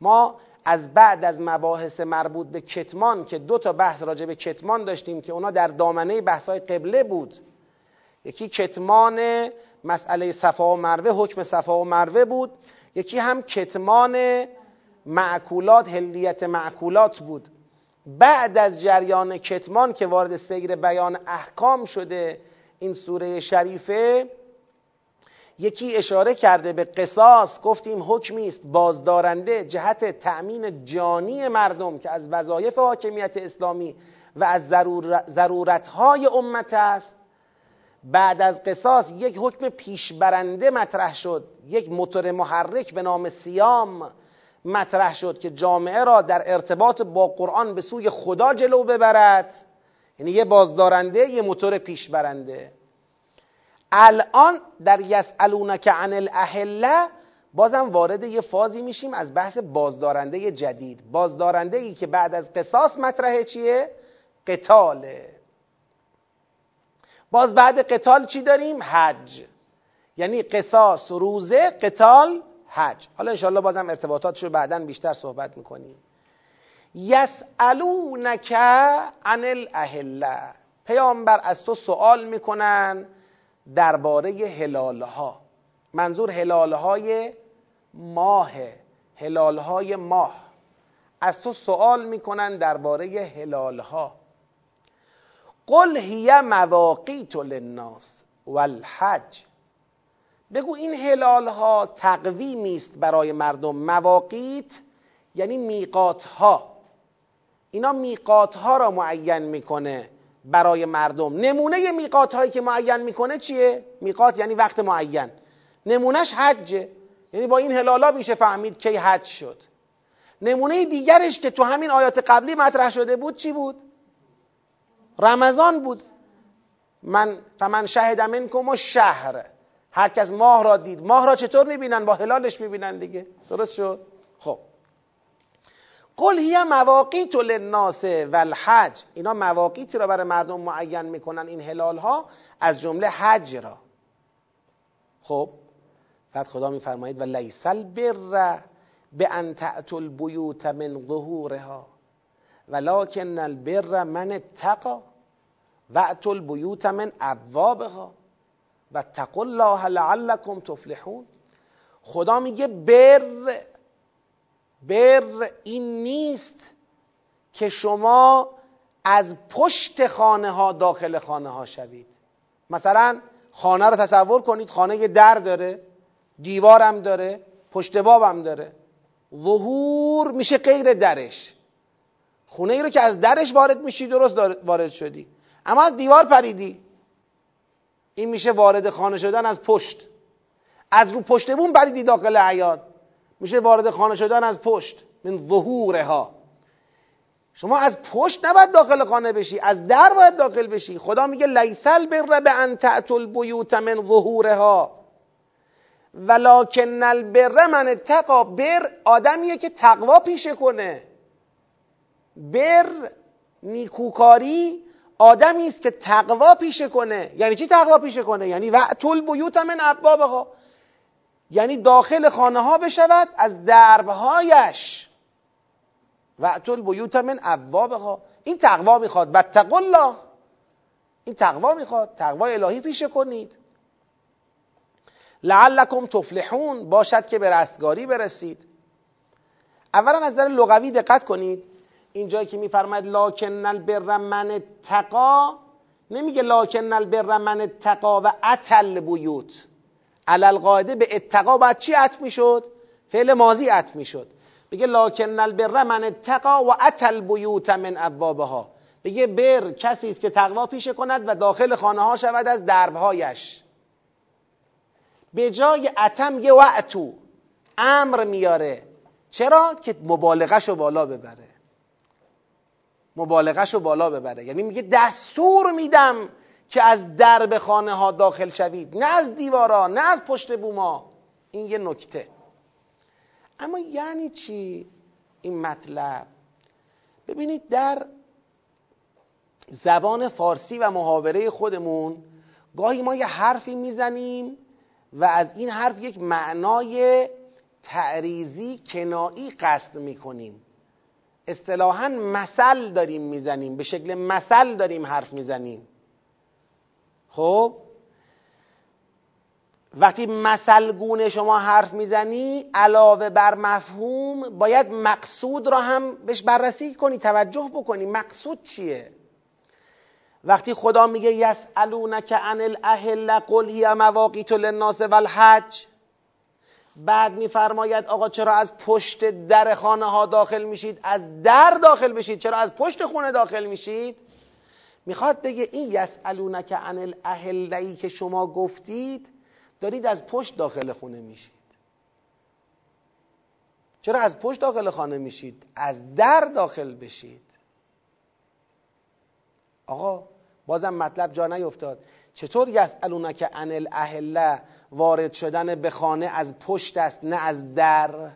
ما از بعد از مباحث مربوط به کتمان که دو تا بحث راجع به کتمان داشتیم که اونا در دامنه بحث قبله بود. یکی کتمان مسئله صفا و مروه حکم صفا و مروه بود. یکی هم کتمان معکولات هلیت معکولات بود. بعد از جریان کتمان که وارد سیر بیان احکام شده این سوره شریفه یکی اشاره کرده به قصاص. گفتیم حکمی است بازدارنده جهت تأمین جانی مردم که از وظایف حاکمیت اسلامی و از ضرورتهای امت است. بعد از قصاص یک حکم پیشبرنده مطرح شد. یک موتور محرک به نام سیام مطرح شد که جامعه را در ارتباط با قرآن به سوی خدا جلو ببرد. یعنی یه بازدارنده یه موتور پیشبرنده. الان در یسالونک عن الاهله بازم وارد یه فازی میشیم از بحث بازدارنده جدید. بازدارنده ای که بعد از قصاص مطرحه چیه؟ قتاله. باز بعد قتال چی داریم؟ حج. یعنی قصاص روزه قتال حج. حالا انشاءالله بازم ارتباطاتش رو بعدا بیشتر صحبت می‌کنیم. یسالونک عن الاهله پیامبر از تو سوال می‌کنن درباره هلالها. منظور هلالهای ماه هلالهای ماه. از تو سوال می‌کنن درباره هلالها. قل هی مواقیت للناس والحج. بگو این هلال ها تقویمی است برای مردم. مواقیت یعنی میقات ها اینا میقات ها را معین می‌کنه برای مردم. نمونه میقات هایی که معین می‌کنه چیه؟ میقات یعنی وقت معین. نمونهش حجه. یعنی با این هلالا میشه فهمید کی حج شد. نمونه دیگرش که تو همین آیات قبلی مطرح شده بود چی بود؟ رمضان بود. من فمن شهد منکم و شهر هر کس ماه را دید. ماه را چطور می‌بینن؟ با هلالش می‌بینن دیگه. درست شد؟ خب. قل هی مواقیت للناس والحج. اینا مواقیتی را برای مردم معین می‌کنن این هلال ها از جمله حج را. خب بعد خدا میفرمایید و لیس البر به ان تأتوا البیوت من ظهورها ولکن البر من اتقا و اتوا البیوت من ابوابها و تقوا الله لعلکم تفلحون. خدا میگه بر بر این نیست که شما از پشت خانه ها داخل خانه ها شوید. مثلا خانه رو تصور کنید خانه یه در داره دیوارم داره پشت بابم داره. ظهور میشه غیر درش. خونه ای رو که از درش وارد میشی درست وارد شدی. اما از دیوار پریدی. این میشه وارد خانه شدن از پشت. از رو پشت بوم پریدی داخل عیاد. میشه وارد خانه شدن از پشت من ظهورها. شما از پشت نباید داخل خانه بشی از در باید داخل بشی. خدا میگه لیسل بر به ان تأتوا البیوت من ظهورها. ولکن البر من اتقا بر آدمیه که تقوا پیشه کنه. بر نیکوکاری آدمی است که تقوا پیشه کنه. یعنی چی تقوا پیشه کنه؟ یعنی وعتل بیوت من ابوابها. یعنی داخل خانه ها بشود از دربهایش. وعتل بیوت من ابوابها این تقوا می‌خواد. بتقوا الله. این تقوا می‌خواد. تقوا الهی پیشه کنید. لعلکم تفلحون. باشد که به رستگاری برسید. اولا از نظر لغوی دقت کنید. اینجایی که میفرماید لاکن البر من تقا نمیگه لاکن البر من تقا و اتل بیوت علل قاعده به اتقا باید چی ات می‌شد؟ فعل ماضی ات می‌شد. بگه لاکن البر من تقا و اتل بیوت من ابوابها. بگه بر کسی است که تقوا پیشه کند و داخل خانه ها شود از دربهایش. به جای اتم یه وعتو امر میاره. چرا؟ که مبالغش رو بالا ببره. مبالغش رو بالا ببره. یعنی میگه دستور میدم که از درب خانه ها داخل شوید. نه از دیوارا نه از پشت بوما. این یه نکته. اما یعنی چی این مطلب؟ ببینید در زبان فارسی و محاوره خودمون گاهی ما یه حرفی می‌زنیم و از این حرف یک معنای تعریزی کنایی قصد می‌کنیم. اصطلاحا مثل داریم می‌زنیم به شکل مثل داریم حرف می‌زنیم. خب؟ وقتی مثل گونه شما حرف می‌زنی علاوه بر مفهوم باید مقصود را هم بهش بررسی کنی توجه بکنی. مقصود چیه؟ وقتی خدا میگه یسالونک عن الاهل قل هی مواقیت للناس والحج بعد میفرماید آقا چرا از پشت در خانه ها داخل میشید؟ از در داخل بشید. چرا از پشت خونه داخل میشید؟ می‌خواد بگه این یسالونک عن الاهل که شما گفتید دارید از پشت داخل خونه میشید. چرا از پشت داخل خانه میشید؟ از در داخل بشید. آقا بازم مطلب جا نیفتاد. چطور یسالونک عن الاهله وارد شدن به خانه از پشت است نه از در؟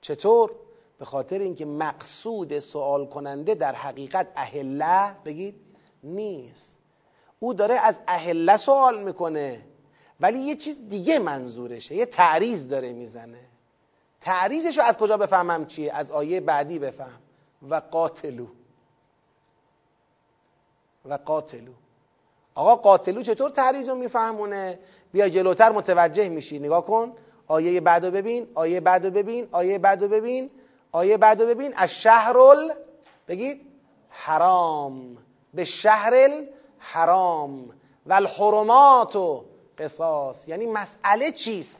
چطور؟ به خاطر اینکه مقصود سوال کننده در حقیقت اهله بگید. نیست. او داره از اهله سوال می‌کنه. ولی یه چیز دیگه منظورشه. یه تعریض داره می‌زنه. تعریضش رو از کجا بفهمم چیه؟ از آیه بعدی بفهم. و قاتلو. و قاتلو. آقا قاتلو چطور تعریض رو میفهمونه؟ بیا جلوتر متوجه میشی. نگاه کن. آیه بعدو ببین. آیه بعدو ببین. آیه بعدو ببین. آیه بعدو ببین. از شهرال بگید. حرام. به شهر حرام و الحرمات و قصاص. یعنی مسئله چیست؟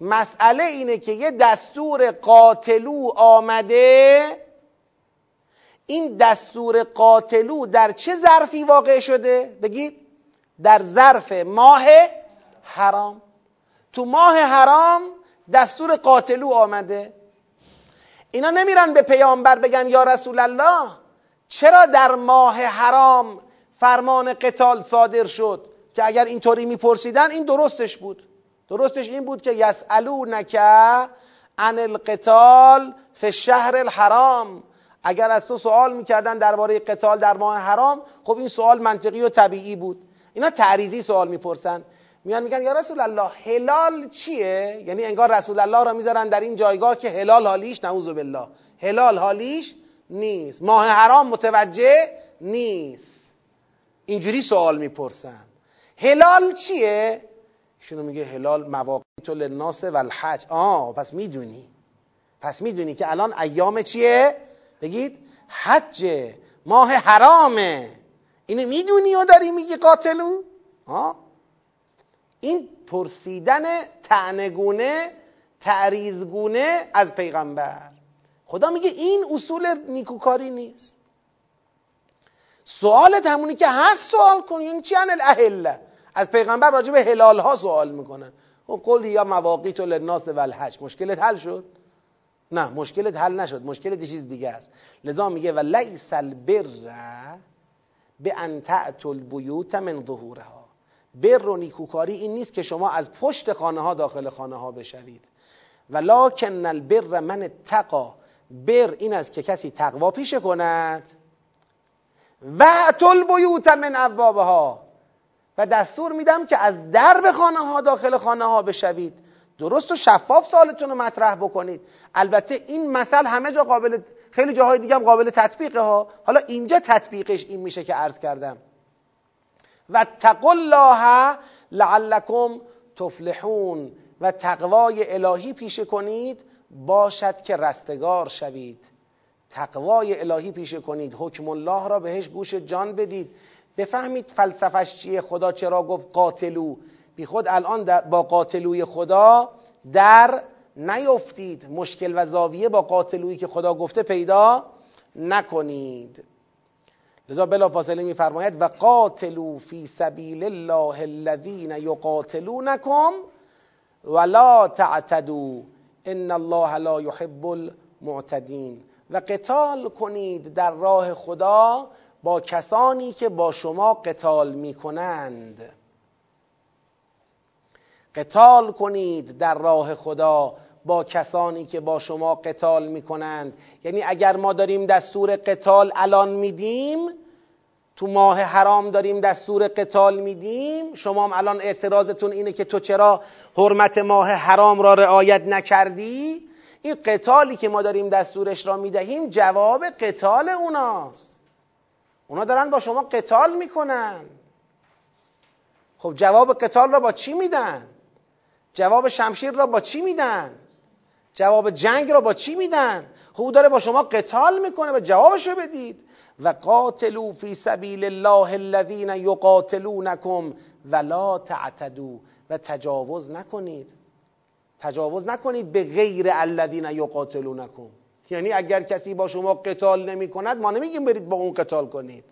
مسئله اینه که یه دستور قاتلو آمده. این دستور قاتلو در چه ظرفی واقع شده؟ بگید. در ظرف ماه حرام. تو ماه حرام دستور قاتلو آمده. اینا نمیرن به پیامبر بگن یا رسول الله. چرا در ماه حرام فرمان قتال صادر شد که اگر اینطوری میپرسیدن این درستش بود؟ درستش این بود که یسالونک عن القتال فی شهر الحرام. اگر از تو سوال می‌کردن درباره قتال در ماه حرام خب این سوال منطقی و طبیعی بود. اینا تعریزی سوال می‌پرسن. میان میگن یا رسول الله هلال چیه؟ یعنی انگار رسول الله را می‌ذارن در این جایگاه که هلال حالیش نعوذ بالله. هلال حالیش نیست. ماه حرام متوجه نیست. اینجوری سوال می‌پرسن هلال چیه؟ ایشونو میگه هلال مواقیت للناس و الحج آه پس می‌دونی. پس می‌دونی که الان ایام چیه؟ بگید حج. ماه حرامه. اینو می‌دونی و داری میگی قاتلو؟ آه. این پرسیدن تعنگونه تعریزگونه از پیغمبر. خدا میگه این اصول نیکوکاری نیست. سوالت همونی که هست سوال کن. یعنی چی الاهله از پیغمبر راجع به هلال ها سوال می‌کنن. و خب قل یا مواقیت للناس و الحج مشکلت حل شد؟ نه مشکلت حل نشد. مشکلت چیز دیگه است. لذا میگه و لیس البر به ان تأتوا البیوت من ظهورها. بر و نیکوکاری این نیست که شما از پشت خانه ها داخل خانه ها بشوید ولکن البر من تقا بر این است که کسی تقوا پیشه کند. و تل بیوت من ابوابها و دستور میدم که از درب خانه ها داخل خانه ها بشوید. درست و شفاف سالتون رو مطرح بکنید. البته این مثل همه جا قابل خیلی جاهای دیگه هم قابل تطبیقه ها. حالا اینجا تطبیقش این میشه که عرض کردم. و الله لعلکم تفلحون. و تقوای الهی پیشه کنید. باشد که رستگار شوید. تقوای الهی پیشه کنید. حکم الله را بهش گوش جان بدید. بفهمید فلسفش چیه؟ خدا چرا گفت قاتلو؟ بی خود الان با قاتلوی خدا در نیفتید. مشکل و زاویه با قاتلویی که خدا گفته پیدا نکنید. لذا بلا فاصله میفرماید و قاتلو فی سبیل الله الذین یقاتلونکم ولا تعتدوا. ان الله لا يحب المعتدین و قتال کنید در راه خدا با کسانی که با شما قتال می‌کنند. قتال کنید در راه خدا با کسانی که با شما قتال می‌کنند. یعنی اگر ما داریم دستور قتال الان میدیم تو ماه حرام داریم دستور قتال میدیم شما هم الان اعتراضتون اینه که تو چرا حرمت ماه حرام را رعایت نکردی؟ این قتالی که ما داریم دستورش را می‌دهیم جواب قتال اوناست. اونا دارن با شما قتال می‌کنن. خب جواب قتال را با چی میدن؟ جواب شمشیر را با چی میدن؟ جواب جنگ را با چی میدن؟ خب او داره با شما قتال می‌کنه و جوابشو بدید. و قاتلو فی سبیل الله الذین یقاتلونکم ولا تعتدوا و تجاوز نکنید. تجاوز نکنید به غیر الذین یقاتلونکم. یعنی اگر کسی با شما قتال نمی کند ما نمیگیم برید با اون قتال کنید.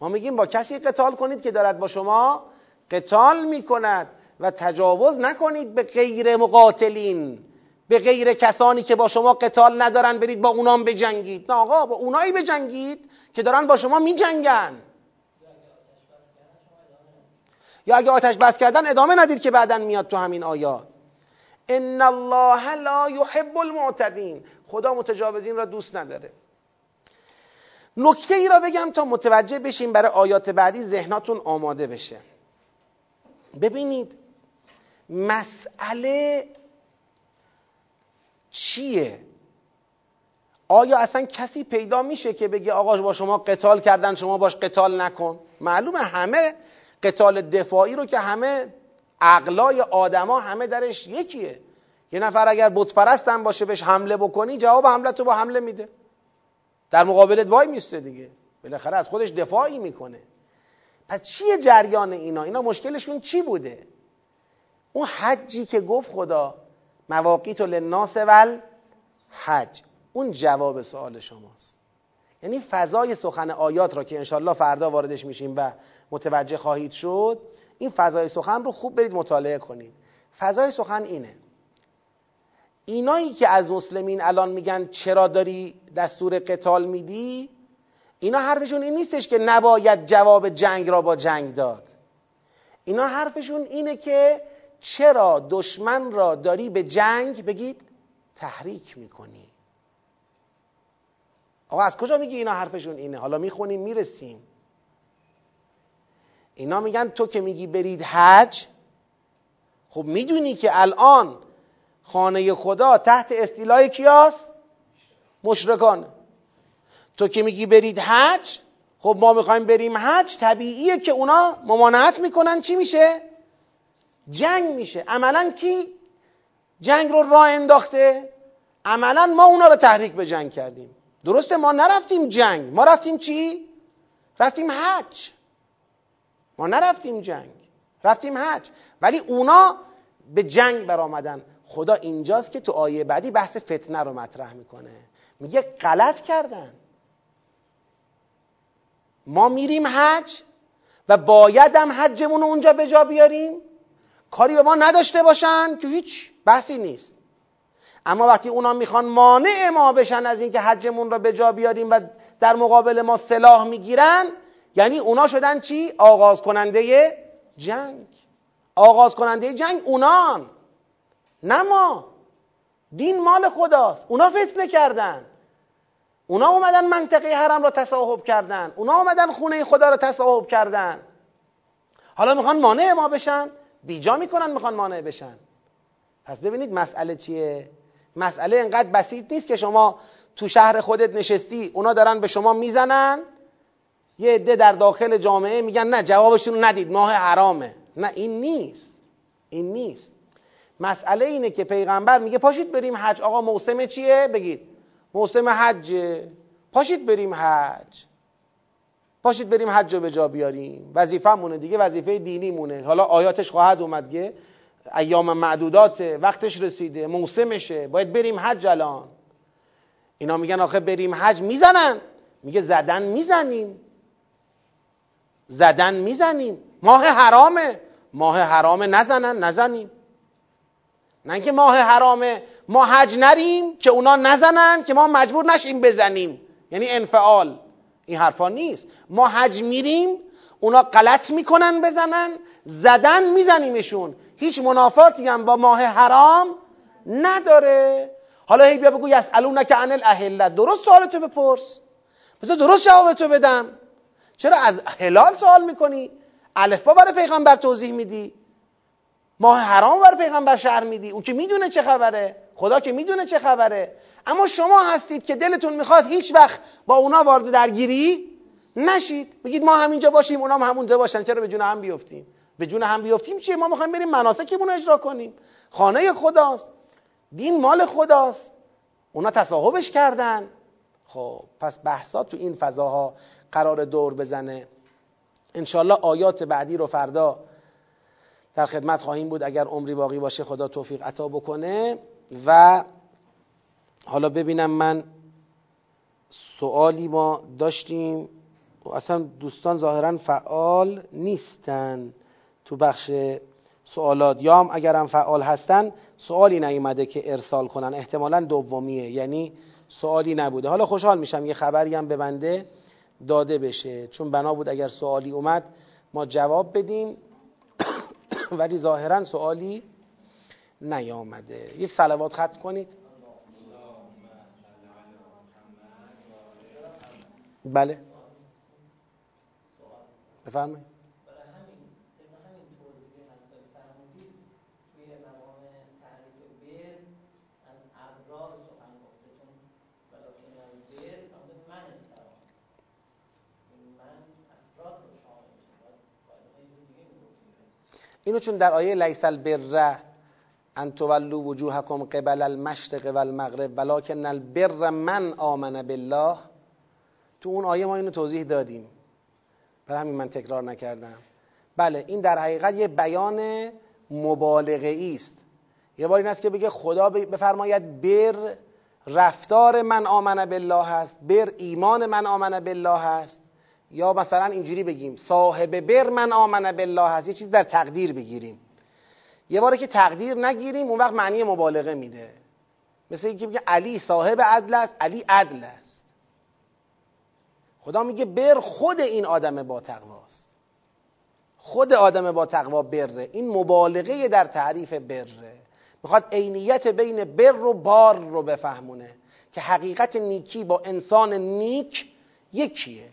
ما میگیم با کسی قتال کنید که دارد با شما قتال می کند و تجاوز نکنید به غیر مقاتلین. به غیر کسانی که با شما قتال ندارن برید با اونام بجنگید. نه آقا با اونایی بجنگید که دارن با شما میجنگن. یا اگه آتش بس کردن ادامه ندید که بعدا میاد تو همین آیات. ان الله لا يحب المعتدین. خدا متجاوزین را دوست نداره. نکته ای را بگم تا متوجه بشیم برای آیات بعدی ذهناتون آماده بشه. ببینید مسئله چیه؟ آیا اصلا کسی پیدا میشه که بگه آقا با شما قتال کردن شما باش قتال نکن؟ معلومه همه قتال دفاعی رو که همه عقلای آدما همه درش یکیه. یه نفر اگر بت هم باشه بهش حمله بکنی جواب حمله تو با حمله میده. در مقابلت وای میسته دیگه. بالاخره از خودش دفاعی می‌کنه. پس چیه جریان اینا؟ اینا مشکلشون چی بوده؟ اون حجی که گفت خدا مواقیت للناس ول حج. اون جواب سوال شماست. یعنی فضای سخن آیات را که انشالله فردا واردش میشیم و متوجه خواهید شد این فضای سخن رو خوب برید مطالعه کنید. فضای سخن اینه. اینایی که از مسلمین الان میگن چرا داری دستور قتال میدی اینا حرفشون این نیستش که نباید جواب جنگ را با جنگ داد. اینا حرفشون اینه که چرا دشمن را داری به جنگ بگید؟ تحریک می‌کنی. آقا از کجا میگی اینا حرفشون اینه؟ حالا می‌خونیم می‌رسیم. اینا میگن تو که میگی برید حج خب می‌دونی که الان خانه خدا تحت استیلای کیاست؟ مشرکان. تو که میگی برید حج خب ما می‌خوایم بریم حج طبیعیه که اونا ممانعت می‌کنن. چی میشه؟ جنگ میشه. عملا کی جنگ رو راه انداخته؟ عملا ما اونا رو تحریک به جنگ کردیم. درسته ما نرفتیم جنگ. ما رفتیم چی؟ رفتیم حج. ما نرفتیم جنگ. رفتیم حج. ولی اونا به جنگ برآمدن. خدا اینجاست که تو آیه بعدی بحث فتنه رو مطرح می‌کنه. میگه غلط کردن. ما میریم حج و باید هم حجمون رو اونجا به جا بیاریم. کاری به ما نداشته باشن که هیچ بحثی نیست. اما وقتی اونا می‌خوان مانع ما بشن از اینکه حجمون رو به جا بیاریم و در مقابل ما سلاح می‌گیرن یعنی اونا شدن چی؟ آغاز کننده جنگ. آغاز کننده جنگ اونان نه ما. دین مال خداست. اونا فتنه کردن. اونا اومدن منطقه حرم را تصاحب کردن. اونا اومدن خونه خدا را تصاحب کردن. حالا می‌خوان مانع ما بشن؟ بیجا می‌کنن می‌خوان مانع بشن. پس ببینید مسئله چیه؟ مسئله انقدر بسیط نیست که شما تو شهر خودت نشستی اونا دارن به شما می‌زنن یه عده در داخل جامعه میگن نه جوابشون رو ندید ماه حرامه. نه این نیست. این نیست. مسئله اینه که پیغمبر میگه پاشید بریم حج. آقا موسم چیه؟ بگید. موسم حج پاشید بریم حج. پاشید بریم حج رو به جا بیاریم. وظیفه مونه دیگه وظیفه دینی مونه. حالا آیاتش خواهد اومد که ایام معدودات وقتش رسیده موسمشه. باید بریم حج الان. اینا میگن آخه بریم حج می‌زنن. میگه زدن می‌زنیم. زدن می‌زنیم. ماه حرامه. ماه حرامه نزنن نزنیم. نه که ماه حرامه ما حج نریم که اونا نزنن که ما مجبور نشیم بزنیم. یعنی انفعال. این حرفا نیست. ما حج میریم اونا غلط می‌کنن بزنن زدن میزنیمشون. هیچ منافاتی هم با ماه حرام نداره. حالا هی بیا بگو یسالونک عن الاهله درست سوالتو بپرس. بذار درست جوابتو بدم. چرا از هلال سوال می‌کنی؟ الفبا برای پیغمبر توضیح میدی. ماه حرام برای پیغمبر شهر میدی. اون که می‌دونه چه خبره؟ خدا که می‌دونه چه خبره؟ اما شما هستید که دلتون می‌خواد هیچ وقت با اونا وارد درگیری نشید. بگید ما همینجا باشیم اونا هم همونجا باشن. چرا به جون هم بیفتیم؟ به جون هم بیفتیم چیه؟ ما می‌خوایم بریم مناسکمون اجرا کنیم. خانه خداست. دین مال خداست. اونا تصاحبش کردن. خب پس بحثا تو این فضاها قرار دور بزنه. انشالله آیات بعدی رو فردا در خدمت خواهیم بود. اگر عمری باقی باشه خدا توفیق عطا بکنه. و حالا ببینم من سوالی ما داشتیم. اصلا دوستان ظاهرا فعال نیستن تو بخش سوالات. یا هم اگر فعال هستن سوالی نیومده که ارسال کنن. احتمالا دومیه یعنی سوالی نبوده. حالا خوشحال میشم یه خبری هم به بنده داده بشه. چون بنا بود اگر سوالی اومد ما جواب بدیم. ولی ظاهرا سوالی نیامده. یک سلوات خط کنید. بله. بفرمایید. اینو چون در آیه لیس البر ان تولوا وجوهکم قبل المشرق و المغرب ولکن البر من آمن بالله تو اون آیه ما اینو توضیح دادیم. برای همین من تکرار نکردم. بله این در حقیقت یه بیان مبالغه است. یه بار این است که بگه خدا بفرماید بر رفتار من آمن بالله هست بر ایمان من آمن بالله هست یا مثلا اینجوری بگیم صاحب بر من آمن بالله هست یه چیز در تقدیر بگیریم. یه باره که تقدیر نگیریم اون وقت معنی مبالغه میده. مثل اینکه میگه علی صاحب عدل است علی عدل است. خدا میگه بر خود این آدم با تقواست. خود آدم با تقوا بره. این مبالغه در تعریف بره. می‌خواد عینیت بین بر و بار رو بفهمونه که حقیقت نیکی با انسان نیک یکیه.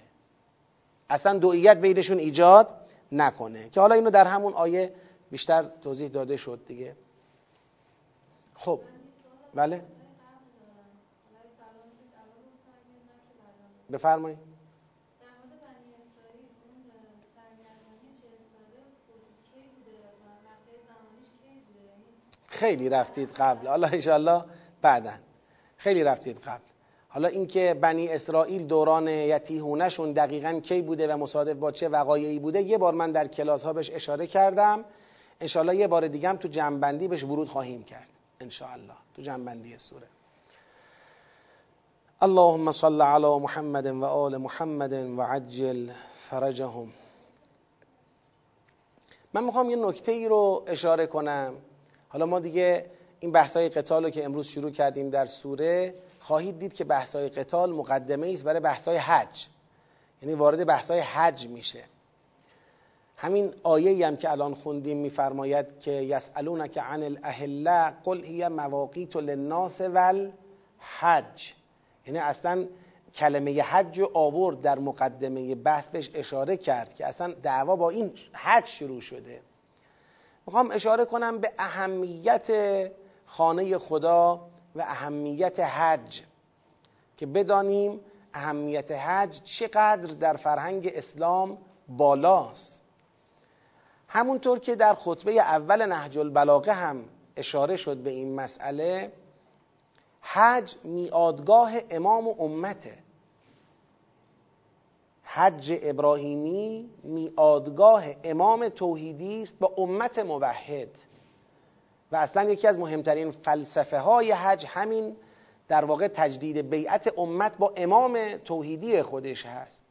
اصلا دوئیت بینشون ایجاد نکنه. که حالا اینو در همون آیه بیشتر توضیح داده شد دیگه. خب. بله. بفرمایید. خیلی رفتید قبل. الله انشالله بعدا. خیلی رفتید قبل. حالا اینکه بنی اسرائیل دوران یتیهونشون دقیقا کی بوده و مصادف با چه وقایعی بوده یه بار من در کلاس ها بهش اشاره کردم. انشالله یه بار دیگه هم تو جنبندی بهش ورود خواهیم کرد. انشاءالله. تو جنبندی سوره. اللهم صل على محمد و آل محمد و عجل فرجهم. من می‌خوام یه نکته ای رو اشاره کنم. حالا ما دیگه این بحثای قتال رو که امروز شروع کردیم در سوره خواهید دید که بحثای قتال مقدمه است برای بحثای حج. یعنی وارد بحثای حج میشه. همین آیه هم که الان خوندیم میفرماید که یسالونک عن الاهله قل هی مواقیت للناس والحج. یعنی اصلا کلمه حج رو آورد در مقدمه بحث بهش اشاره کرد که اصلا دعوا با این حج شروع شده. می‌خوام اشاره کنم به اهمیت خانه خدا و اهمیت حج. که بدانیم اهمیت حج چقدر در فرهنگ اسلام بالاست. همونطور که در خطبه اول نهج البلاغه هم اشاره شد به این مسئله حج میادگاه امام و امته. حج ابراهیمی میادگاه امام توحیدی است با امت موحد. و اصلا یکی از مهمترین فلسفه های حج همین در واقع تجدید بیعت امت با امام توحیدی خودش هست.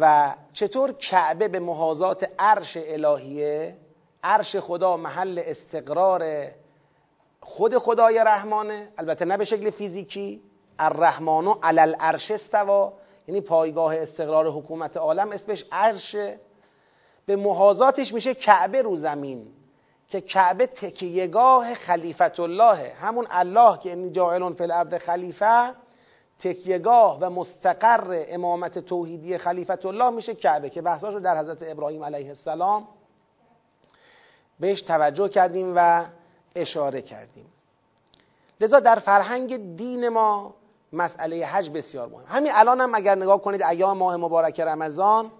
و چطور کعبه به محاضات عرش الهیه عرش خدا محل استقرار خود خدای رحمانه البته نه به شکل فیزیکی الرحمانو علل عرش استوا یعنی پایگاه استقرار حکومت عالم اسمش عرشه به محاضاتش میشه کعبه رو زمین که کعبه تکیهگاه خلیفت الله همون الله که این جاعلون فی الارض خلیفه تکیهگاه و مستقر امامت توحیدی خلیفت الله میشه کعبه که بحثاش رو در حضرت ابراهیم علیه السلام بهش توجه کردیم و اشاره کردیم. لذا در فرهنگ دین ما مسئله حج بسیار مهم. همین الان هم اگر نگاه کنید ایام ماه مبارک رمضان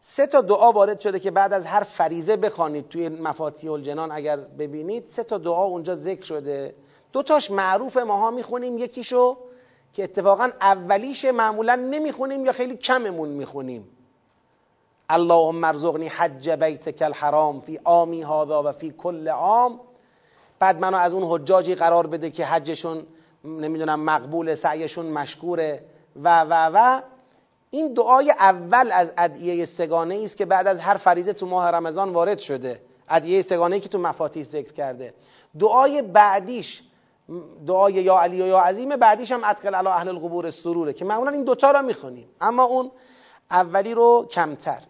سه تا دعا وارد شده که بعد از هر فریزه بخوانید توی مفاتیح الجنان اگر ببینید سه تا دعا اونجا ذکر شده. دو تاش معروف ماها می‌خونیم یکیشو که اتفاقا اولیش معمولا نمی‌خونیم یا خیلی کممون می‌خونیم. اللهم ارزقنی حج بیتک الحرام فی آمی هذا و فی کل عام. بعد منو از اون حجاجی قرار بده که حجشون نمی‌دونم مقبول سعیشون مشکوره. و و و این دعای اول از ادعیه سگانه است که بعد از هر فریزه تو ماه رمضان وارد شده. ادعیه سگانه که تو مفاتیح ذکر کرده. دعای بعدیش دعای یا علی و یا عظیم بعدیش هم ادخل علی اهل القبور سروره که معمولا این دوتا رو می‌خونیم. اما اون اولی رو کمتر.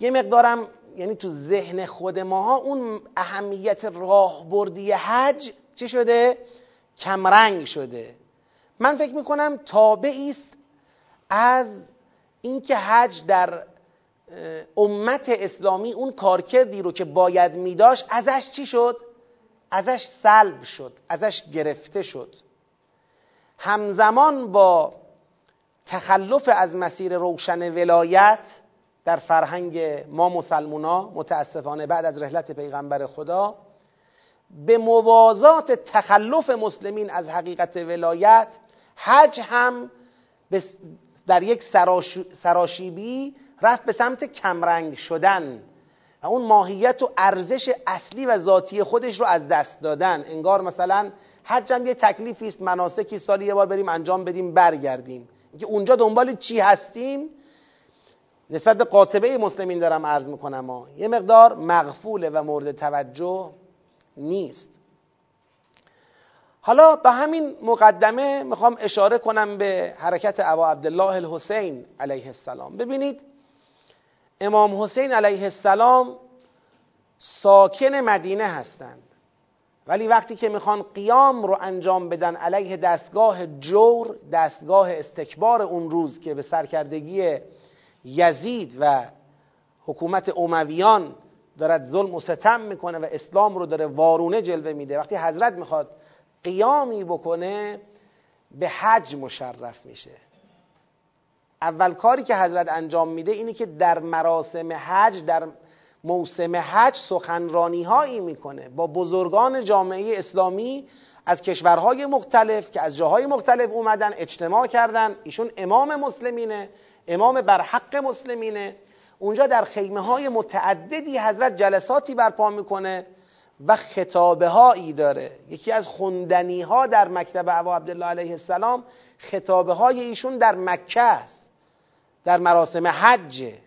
یه مقدارم یعنی تو ذهن خود ماها اون اهمیت راهبردی حج چی شده؟ کمرنگ شده. من فکر می‌کنم تابعی است از اینکه حج در امت اسلامی اون کارکردی رو که باید میداشت ازش چی شد؟ ازش سلب شد ازش گرفته شد. همزمان با تخلف از مسیر روشن ولایت در فرهنگ ما مسلمونا متاسفانه بعد از رحلت پیغمبر خدا به موازات تخلف مسلمین از حقیقت ولایت حج هم در یک سراشیبی رفت به سمت کمرنگ شدن و اون ماهیت و ارزش اصلی و ذاتی خودش رو از دست دادن. انگار مثلا حج هم یه تکلیفی است مناسکی سالی یه بار بریم انجام بدیم برگردیم. اینکه اونجا دنبال چی هستیم؟ نسبت به قاطبه مسلمین دارم عرض می‌کنم ها. یه مقدار مغفوله و مورد توجه نیست. حالا به همین مقدمه می‌خوام اشاره کنم به حرکت ابا عبدالله الحسین علیه السلام. ببینید امام حسین علیه السلام ساکن مدینه هستند. ولی وقتی که می‌خوان قیام رو انجام بدن علیه دستگاه جور دستگاه استکبار اون روز که به سرکردگی یزید و حکومت امویان دارد ظلم و ستم می‌کنه و اسلام رو داره وارونه جلوه میده. وقتی حضرت می‌خواد قیامی بکنه به حج مشرف میشه. اول کاری که حضرت انجام میده اینه که در مراسم حج در موسم حج سخنرانی هایی می‌کنه. با بزرگان جامعه اسلامی از کشورهای مختلف که از جاهای مختلف اومدن اجتماع کردن. ایشون امام مسلمینه امام بر حق مسلمینه. اونجا در خیمه های متعددی حضرت جلساتی برپا می‌کنه و خطابه هایی داره. یکی از خوندنی ها در مکتب ابا عبدالله علیه السلام خطابه های ایشون در مکه است در مراسم حجه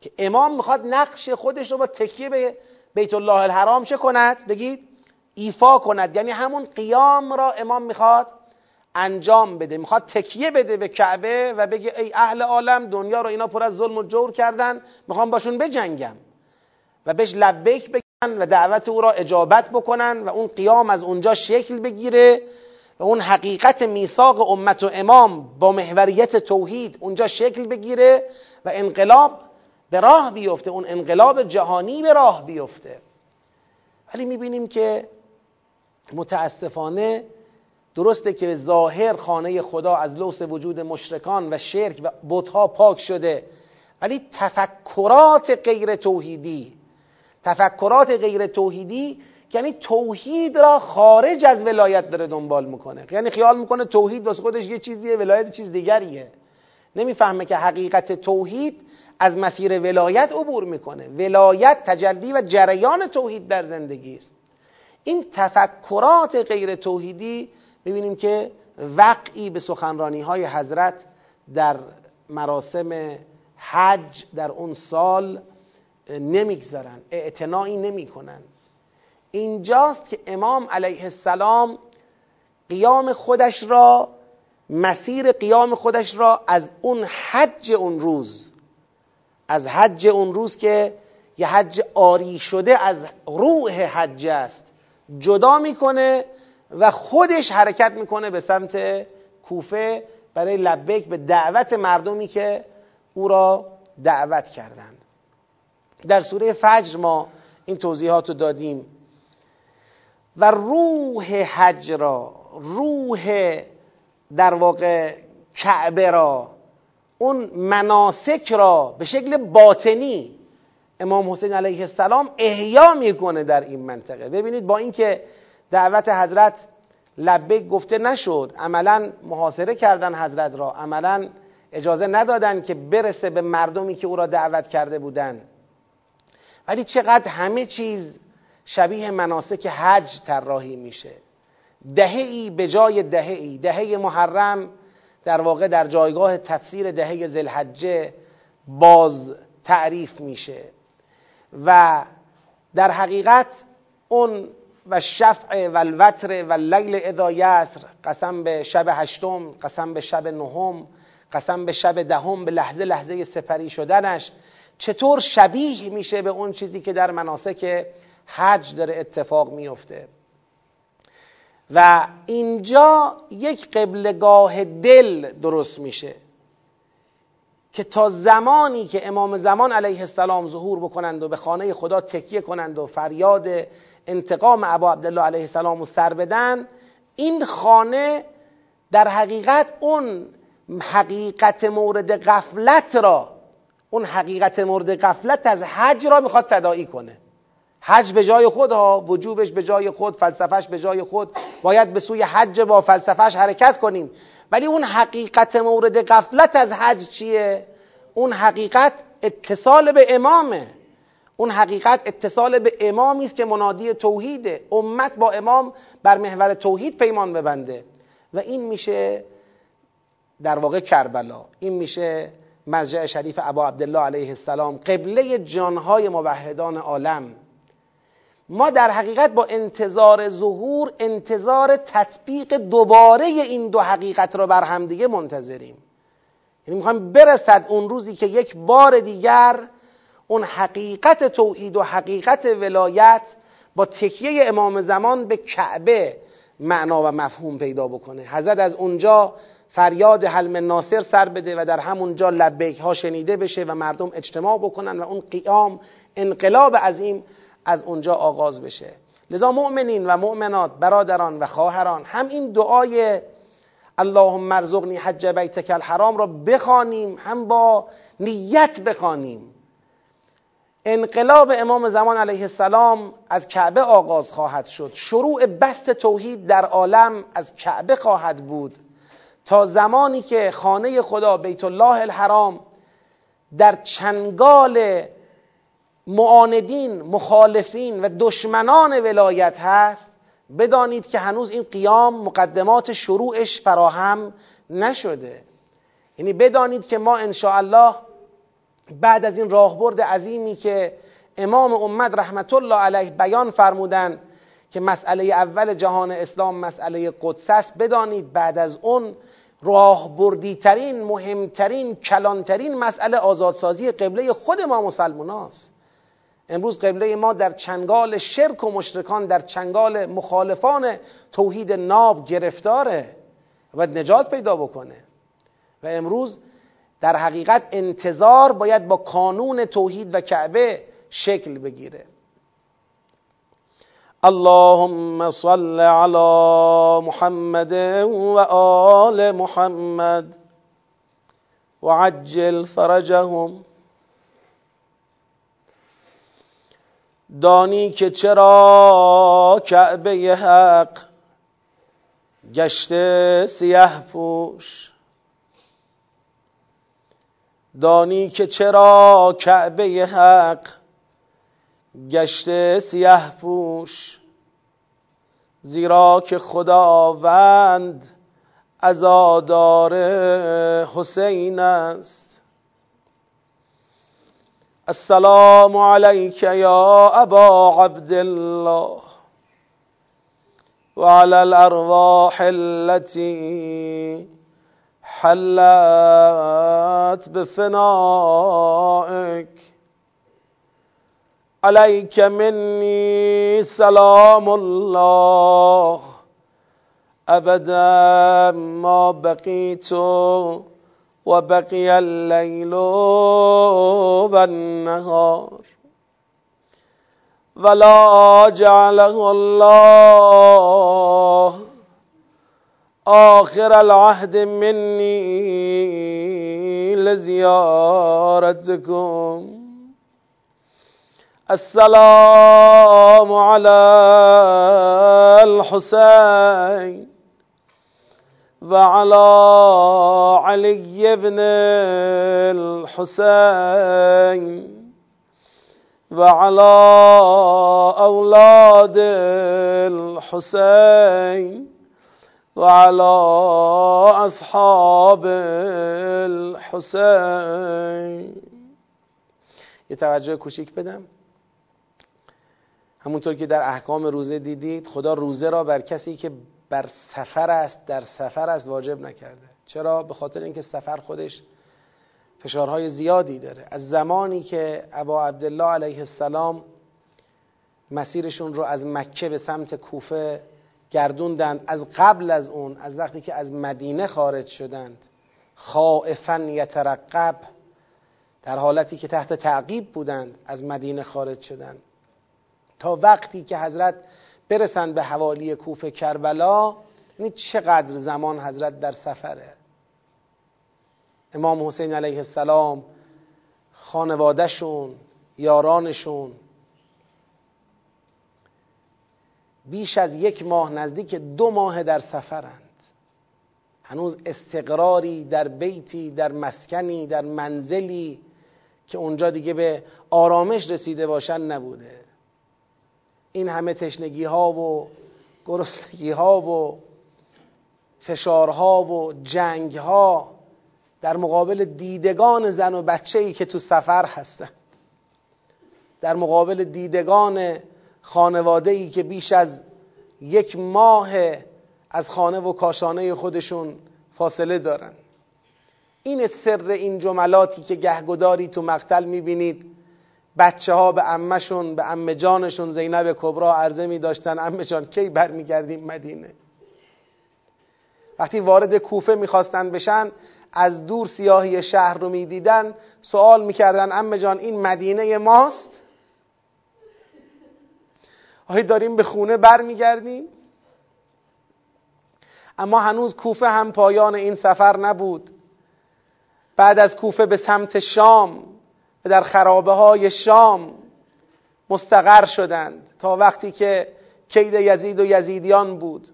که امام می‌خواد نقش خودش رو با تکیه به بیت الله الحرام چه کند؟ بگید ایفا کند. یعنی همون قیام را امام می‌خواد انجام بده. می‌خواد تکیه بده به کعبه و بگه ای اهل عالم دنیا رو اینا پر از ظلم و جور کردن می‌خوام باشون بجنگم. و بهش لبیک بگن و دعوت او را اجابت بکنن و اون قیام از اونجا شکل بگیره و اون حقیقت میثاق امت و امام با محوریت توحید اونجا شکل بگیره و انقلاب به راه بیفته اون انقلاب جهانی به راه بیفته. ولی می‌بینیم که متاسفانه درسته که ظاهر خانه خدا از لوس وجود مشرکان و شرک و بتها پاک شده ولی تفکرات غیر توحیدی تفکرات غیر توحیدی یعنی توحید را خارج از ولایت داره دنبال می‌کنه. یعنی خیال می‌کنه توحید واسه خودش یه چیزیه ولایت چیز دیگریه. نمی‌فهمه که حقیقت توحید از مسیر ولایت عبور می‌کنه. ولایت تجلی و جریان توحید در زندگی است. این تفکرات غیر توحیدی می‌بینیم که وقعی به سخنرانی های حضرت در مراسم حج در اون سال نمی‌گذارن اعتناعی نمی‌کنن. اینجاست که امام علیه السلام قیام خودش را مسیر قیام خودش را از اون حج اون روز از حج اون روز که یه حج آری شده از روح حج است جدا می‌کنه و خودش حرکت می‌کنه به سمت کوفه برای لبیک به دعوت مردمی که او را دعوت کردند. در سوره فجر ما این توضیحات رو دادیم. و روح حج را روح در واقع کعبه را اون مناسک را به شکل باطنی امام حسین علیه السلام احیا می‌کنه در این منطقه. ببینید با اینکه دعوت حضرت لبیک گفته نشد. عملا محاصره کردن حضرت را. عملا اجازه ندادن که برسه به مردمی که او را دعوت کرده بودند ولی چقدر همه چیز شبیه مناسک حج طراحی میشه. دهه به جای دهه ای دهه محرم در واقع در جایگاه تفسیر دهه زلحجه باز تعریف میشه. و در حقیقت اون و شفع و الوتر و لیل قسم به شب هشتم قسم به شب نهم قسم به شب دهم به لحظه لحظه سپری شدنش. چطور شبیه میشه به اون چیزی که در مناسک حج داره اتفاق میفته؟ و اینجا یک قبلگاه دل درست میشه که تا زمانی که امام زمان علیه السلام ظهور بکنند و به خانه خدا تکیه کنند و فریاد انتقام ابا عبدالله علیه السلام رو سر بدن این خانه در حقیقت اون حقیقت مورد غفلت را اون حقیقت مورد غفلت از حج را می‌خواد تداعی کنه. حج به جای خود ها وجوبش به جای خود فلسفهش به جای خود. باید به سوی حج با فلسفهش حرکت کنیم. ولی اون حقیقت مورد غفلت از حج چیه؟ اون حقیقت اتصال به امامه. اون حقیقت اتصال به امامی است که منادی توحیده. امت با امام بر محور توحید پیمان ببنده. و این میشه در واقع کربلا. این میشه مرجع شریف ابا عبدالله علیه السلام قبله جانهای موحدان عالم. ما در حقیقت با انتظار ظهور انتظار تطبیق دوباره این دو حقیقت را بر همدیگه منتظریم. یعنی می‌خوایم برسد اون روزی که یک بار دیگر اون حقیقت توحید و حقیقت ولایت با تکیه امام زمان به کعبه معنا و مفهوم پیدا بکنه. حضرت از اونجا فریاد حلم ناصر سر بده و در همونجا لبیک ها شنیده بشه و مردم اجتماع بکنن و اون قیام انقلاب عظیم از اونجا آغاز بشه. لذا مؤمنین و مؤمنات برادران و خواهران هم این دعای اللهم ارزقنی حج بیتک الحرام را بخوانیم هم با نیت بخوانیم. انقلاب امام زمان علیه السلام از کعبه آغاز خواهد شد. شروع بست توحید در عالم از کعبه خواهد بود. تا زمانی که خانه خدا بیت الله الحرام در چنگال معاندین مخالفین و دشمنان ولایت هست بدانید که هنوز این قیام مقدمات شروعش فراهم نشده. یعنی بدانید که ما الله بعد از این راهبرد عظیمی که امام امت رحمت الله علیه بیان فرمودن که مسئله اول جهان اسلام مسئله قدس است بدانید بعد از اون راهبردی ترین مهمترین کلانترین مسئله آزادسازی قبله خود ما مسلمان است امروز قبله ما در چنگال شرک و مشرکان در چنگال مخالفان توحید ناب گرفتاره و نجات پیدا بکنه. و امروز در حقیقت انتظار باید با کانون توحید و کعبه شکل بگیره. اللهم صل على محمد و آل محمد وعجل فرجهم. دانی که چرا کعبه حق گشته سیه پوش. دانی که چرا کعبه حق گشته سیه پوش. زیرا که خداوند ازادار حسین است. السلام عليك يا أبا عبد الله وعلى الأرواح التي حلت بفنائك. عليك مني سلام الله. أبدا ما بقيت وبقي الليل والنهار. ولا جعله الله آخر العهد مني لزيارتكم. السلام على الحسين وعلى علي بن الحسين وعلى أولاد الحسين. وعلى أصحاب الحسين. یه توجه کوچیک بدم. همونطور که در احکام روزه دیدید خدا روزه را بر کسی که بر سفر است در سفر است واجب نکرده. چرا؟ به خاطر اینکه سفر خودش فشارهای زیادی داره. از زمانی که ابا عبدالله علیه السلام مسیرشون رو از مکه به سمت کوفه گردوندند. از قبل از اون از وقتی که از مدینه خارج شدند خائفا یترقب در حالتی که تحت تعقیب بودند از مدینه خارج شدند. تا وقتی که حضرت برسند به حوالی کوفه کربلا یعنی چقدر زمان حضرت در سفره. امام حسین علیه السلام خانوادهشون یارانشون بیش از یک ماه نزدیک دو ماه در سفرند. هنوز استقراری در بیتی در مسکنی در منزلی که اونجا دیگه به آرامش رسیده باشن نبوده. این همه تشنگی ها و گرسنگی ها و فشارها و جنگ ها در مقابل دیدگان زن و بچه ای که تو سفر هستند در مقابل دیدگان خانواده ای که بیش از یک ماه از خانه و کاشانه خودشون فاصله دارن. این سر این جملاتی که گهگداری تو مقتل می‌بینید بچه ها به امشون به ام جانشون زینب کبرا عرضه می داشتن ام جان کی برمیگردیم مدینه؟ وقتی وارد کوفه می‌خواستن بشن از دور سیاهی شهر رو می‌دیدن. سوال می‌کردن ام جان این مدینه ماست؟ آیا داریم به خونه برمیگردیم. اما هنوز کوفه هم پایان این سفر نبود. بعد از کوفه به سمت شام و در خرابه های شام مستقر شدند. تا وقتی که کید یزید و یزیدیان بود.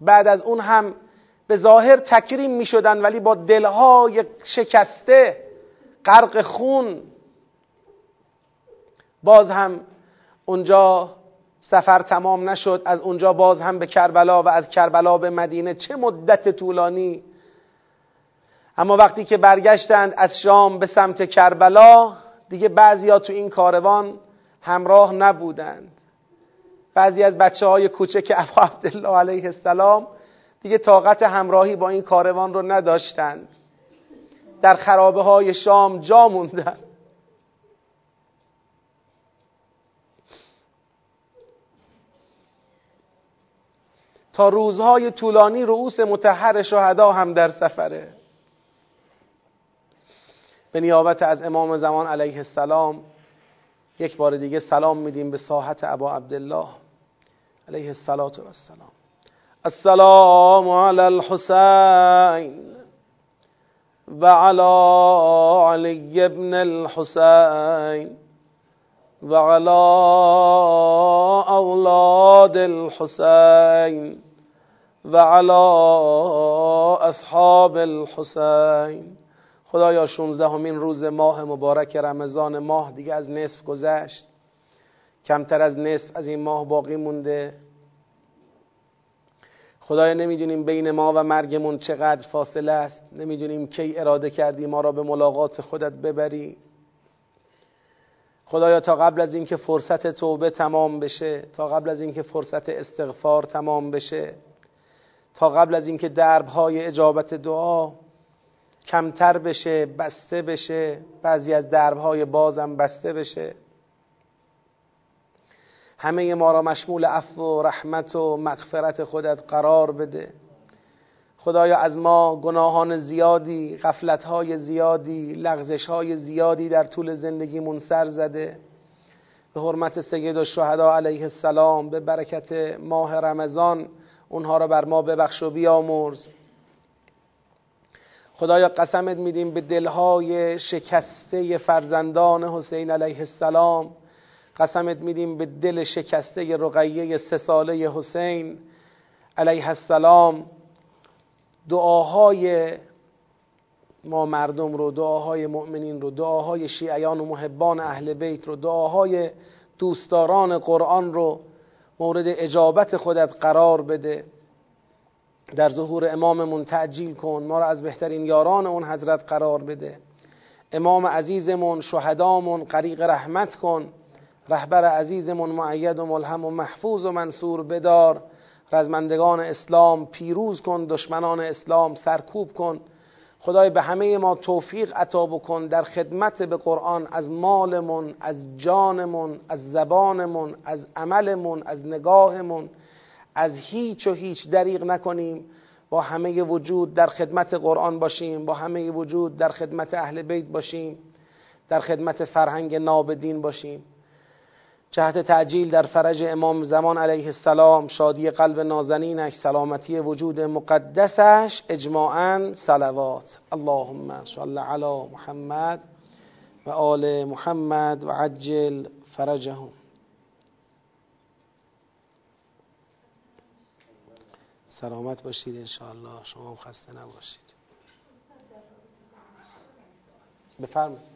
بعد از اون هم به ظاهر تکریم می شدن ولی با دلهای شکسته غرق خون. باز هم اونجا سفر تمام نشد از اونجا باز هم به کربلا و از کربلا به مدینه. چه مدت طولانی! اما وقتی که برگشتند از شام به سمت کربلا دیگه بعضیا تو این کاروان همراه نبودند. بعضی از بچه های کوچک ابا عبدالله علیه السلام دیگه طاقت همراهی با این کاروان رو نداشتند. در خرابه های شام جا موندن تا روزهای طولانی رؤوس متحر شهدا هم در سفره. به نیابت از امام زمان علیه السلام یک بار دیگه سلام میدیم به ساحت ابا عبدالله علیه السلام السلام علی الحسین و علی علی ابن الحسین و علی اولاد الحسین. و علی اصحاب الحسین. خدایا 16 همین روز ماه مبارک رمضان ماه دیگه از نصف گذشت. کمتر از نصف از این ماه باقی مونده. خدایا نمی‌دونیم بین ما و مرگمون چقدر فاصله است. نمی‌دونیم کی اراده کردی ما را به ملاقات خودت ببری. خدایا تا قبل از اینکه فرصت توبه تمام بشه تا قبل از اینکه فرصت استغفار تمام بشه تا قبل از اینکه دربهای اجابت دعا کمتر بشه بسته بشه. بعضی از دربهای بازم بسته بشه. همه ما را مشمول عفو و رحمت و مغفرت خودت قرار بده. خدایا از ما گناهان زیادی غفلتهای زیادی لغزشهای زیادی در طول زندگیمون سر زده. به حرمت سید و شهدا علیه السلام به برکت ماه رمضان اونها را بر ما ببخش و بیامرز. خدایا قسمت میدیم به دلهای شکسته فرزندان حسین علیه السلام. قسمت میدیم به دل شکسته رقیه سه ساله حسین علیه السلام. دعاهای ما مردم رو دعاهای مؤمنین رو دعاهای شیعیان و محبان اهل بیت رو دعاهای دوستداران قرآن رو مورد اجابت خودت قرار بده. در ظهور اماممون تعجیل کن ما را از بهترین یاران اون حضرت قرار بده. امام عزیزمون شهدامون قریق رحمت کن. رهبر عزیزمون معید و ملهم و محفوظ و منصور بدار. رزمندگان اسلام پیروز کن دشمنان اسلام سرکوب کن. خدای به همه ما توفیق عطا بکن در خدمت به قرآن از مالمون از جانمون از زبانمون از عملمون از نگاهمون. از هیچ و هیچ دریغ نکنیم. با همه وجود در خدمت قرآن باشیم. با همه وجود در خدمت اهل بیت باشیم. در خدمت فرهنگ نابدین باشیم. جهت تعجیل در فرج امام زمان علیه السلام شادی قلب نازنینش سلامتی وجود مقدسش اجماعا صلوات. اللهم صل علی محمد و آل محمد و عجل فرجهم. سلامت باشید انشاءالله. شما خسته نباشید. بفرمایید.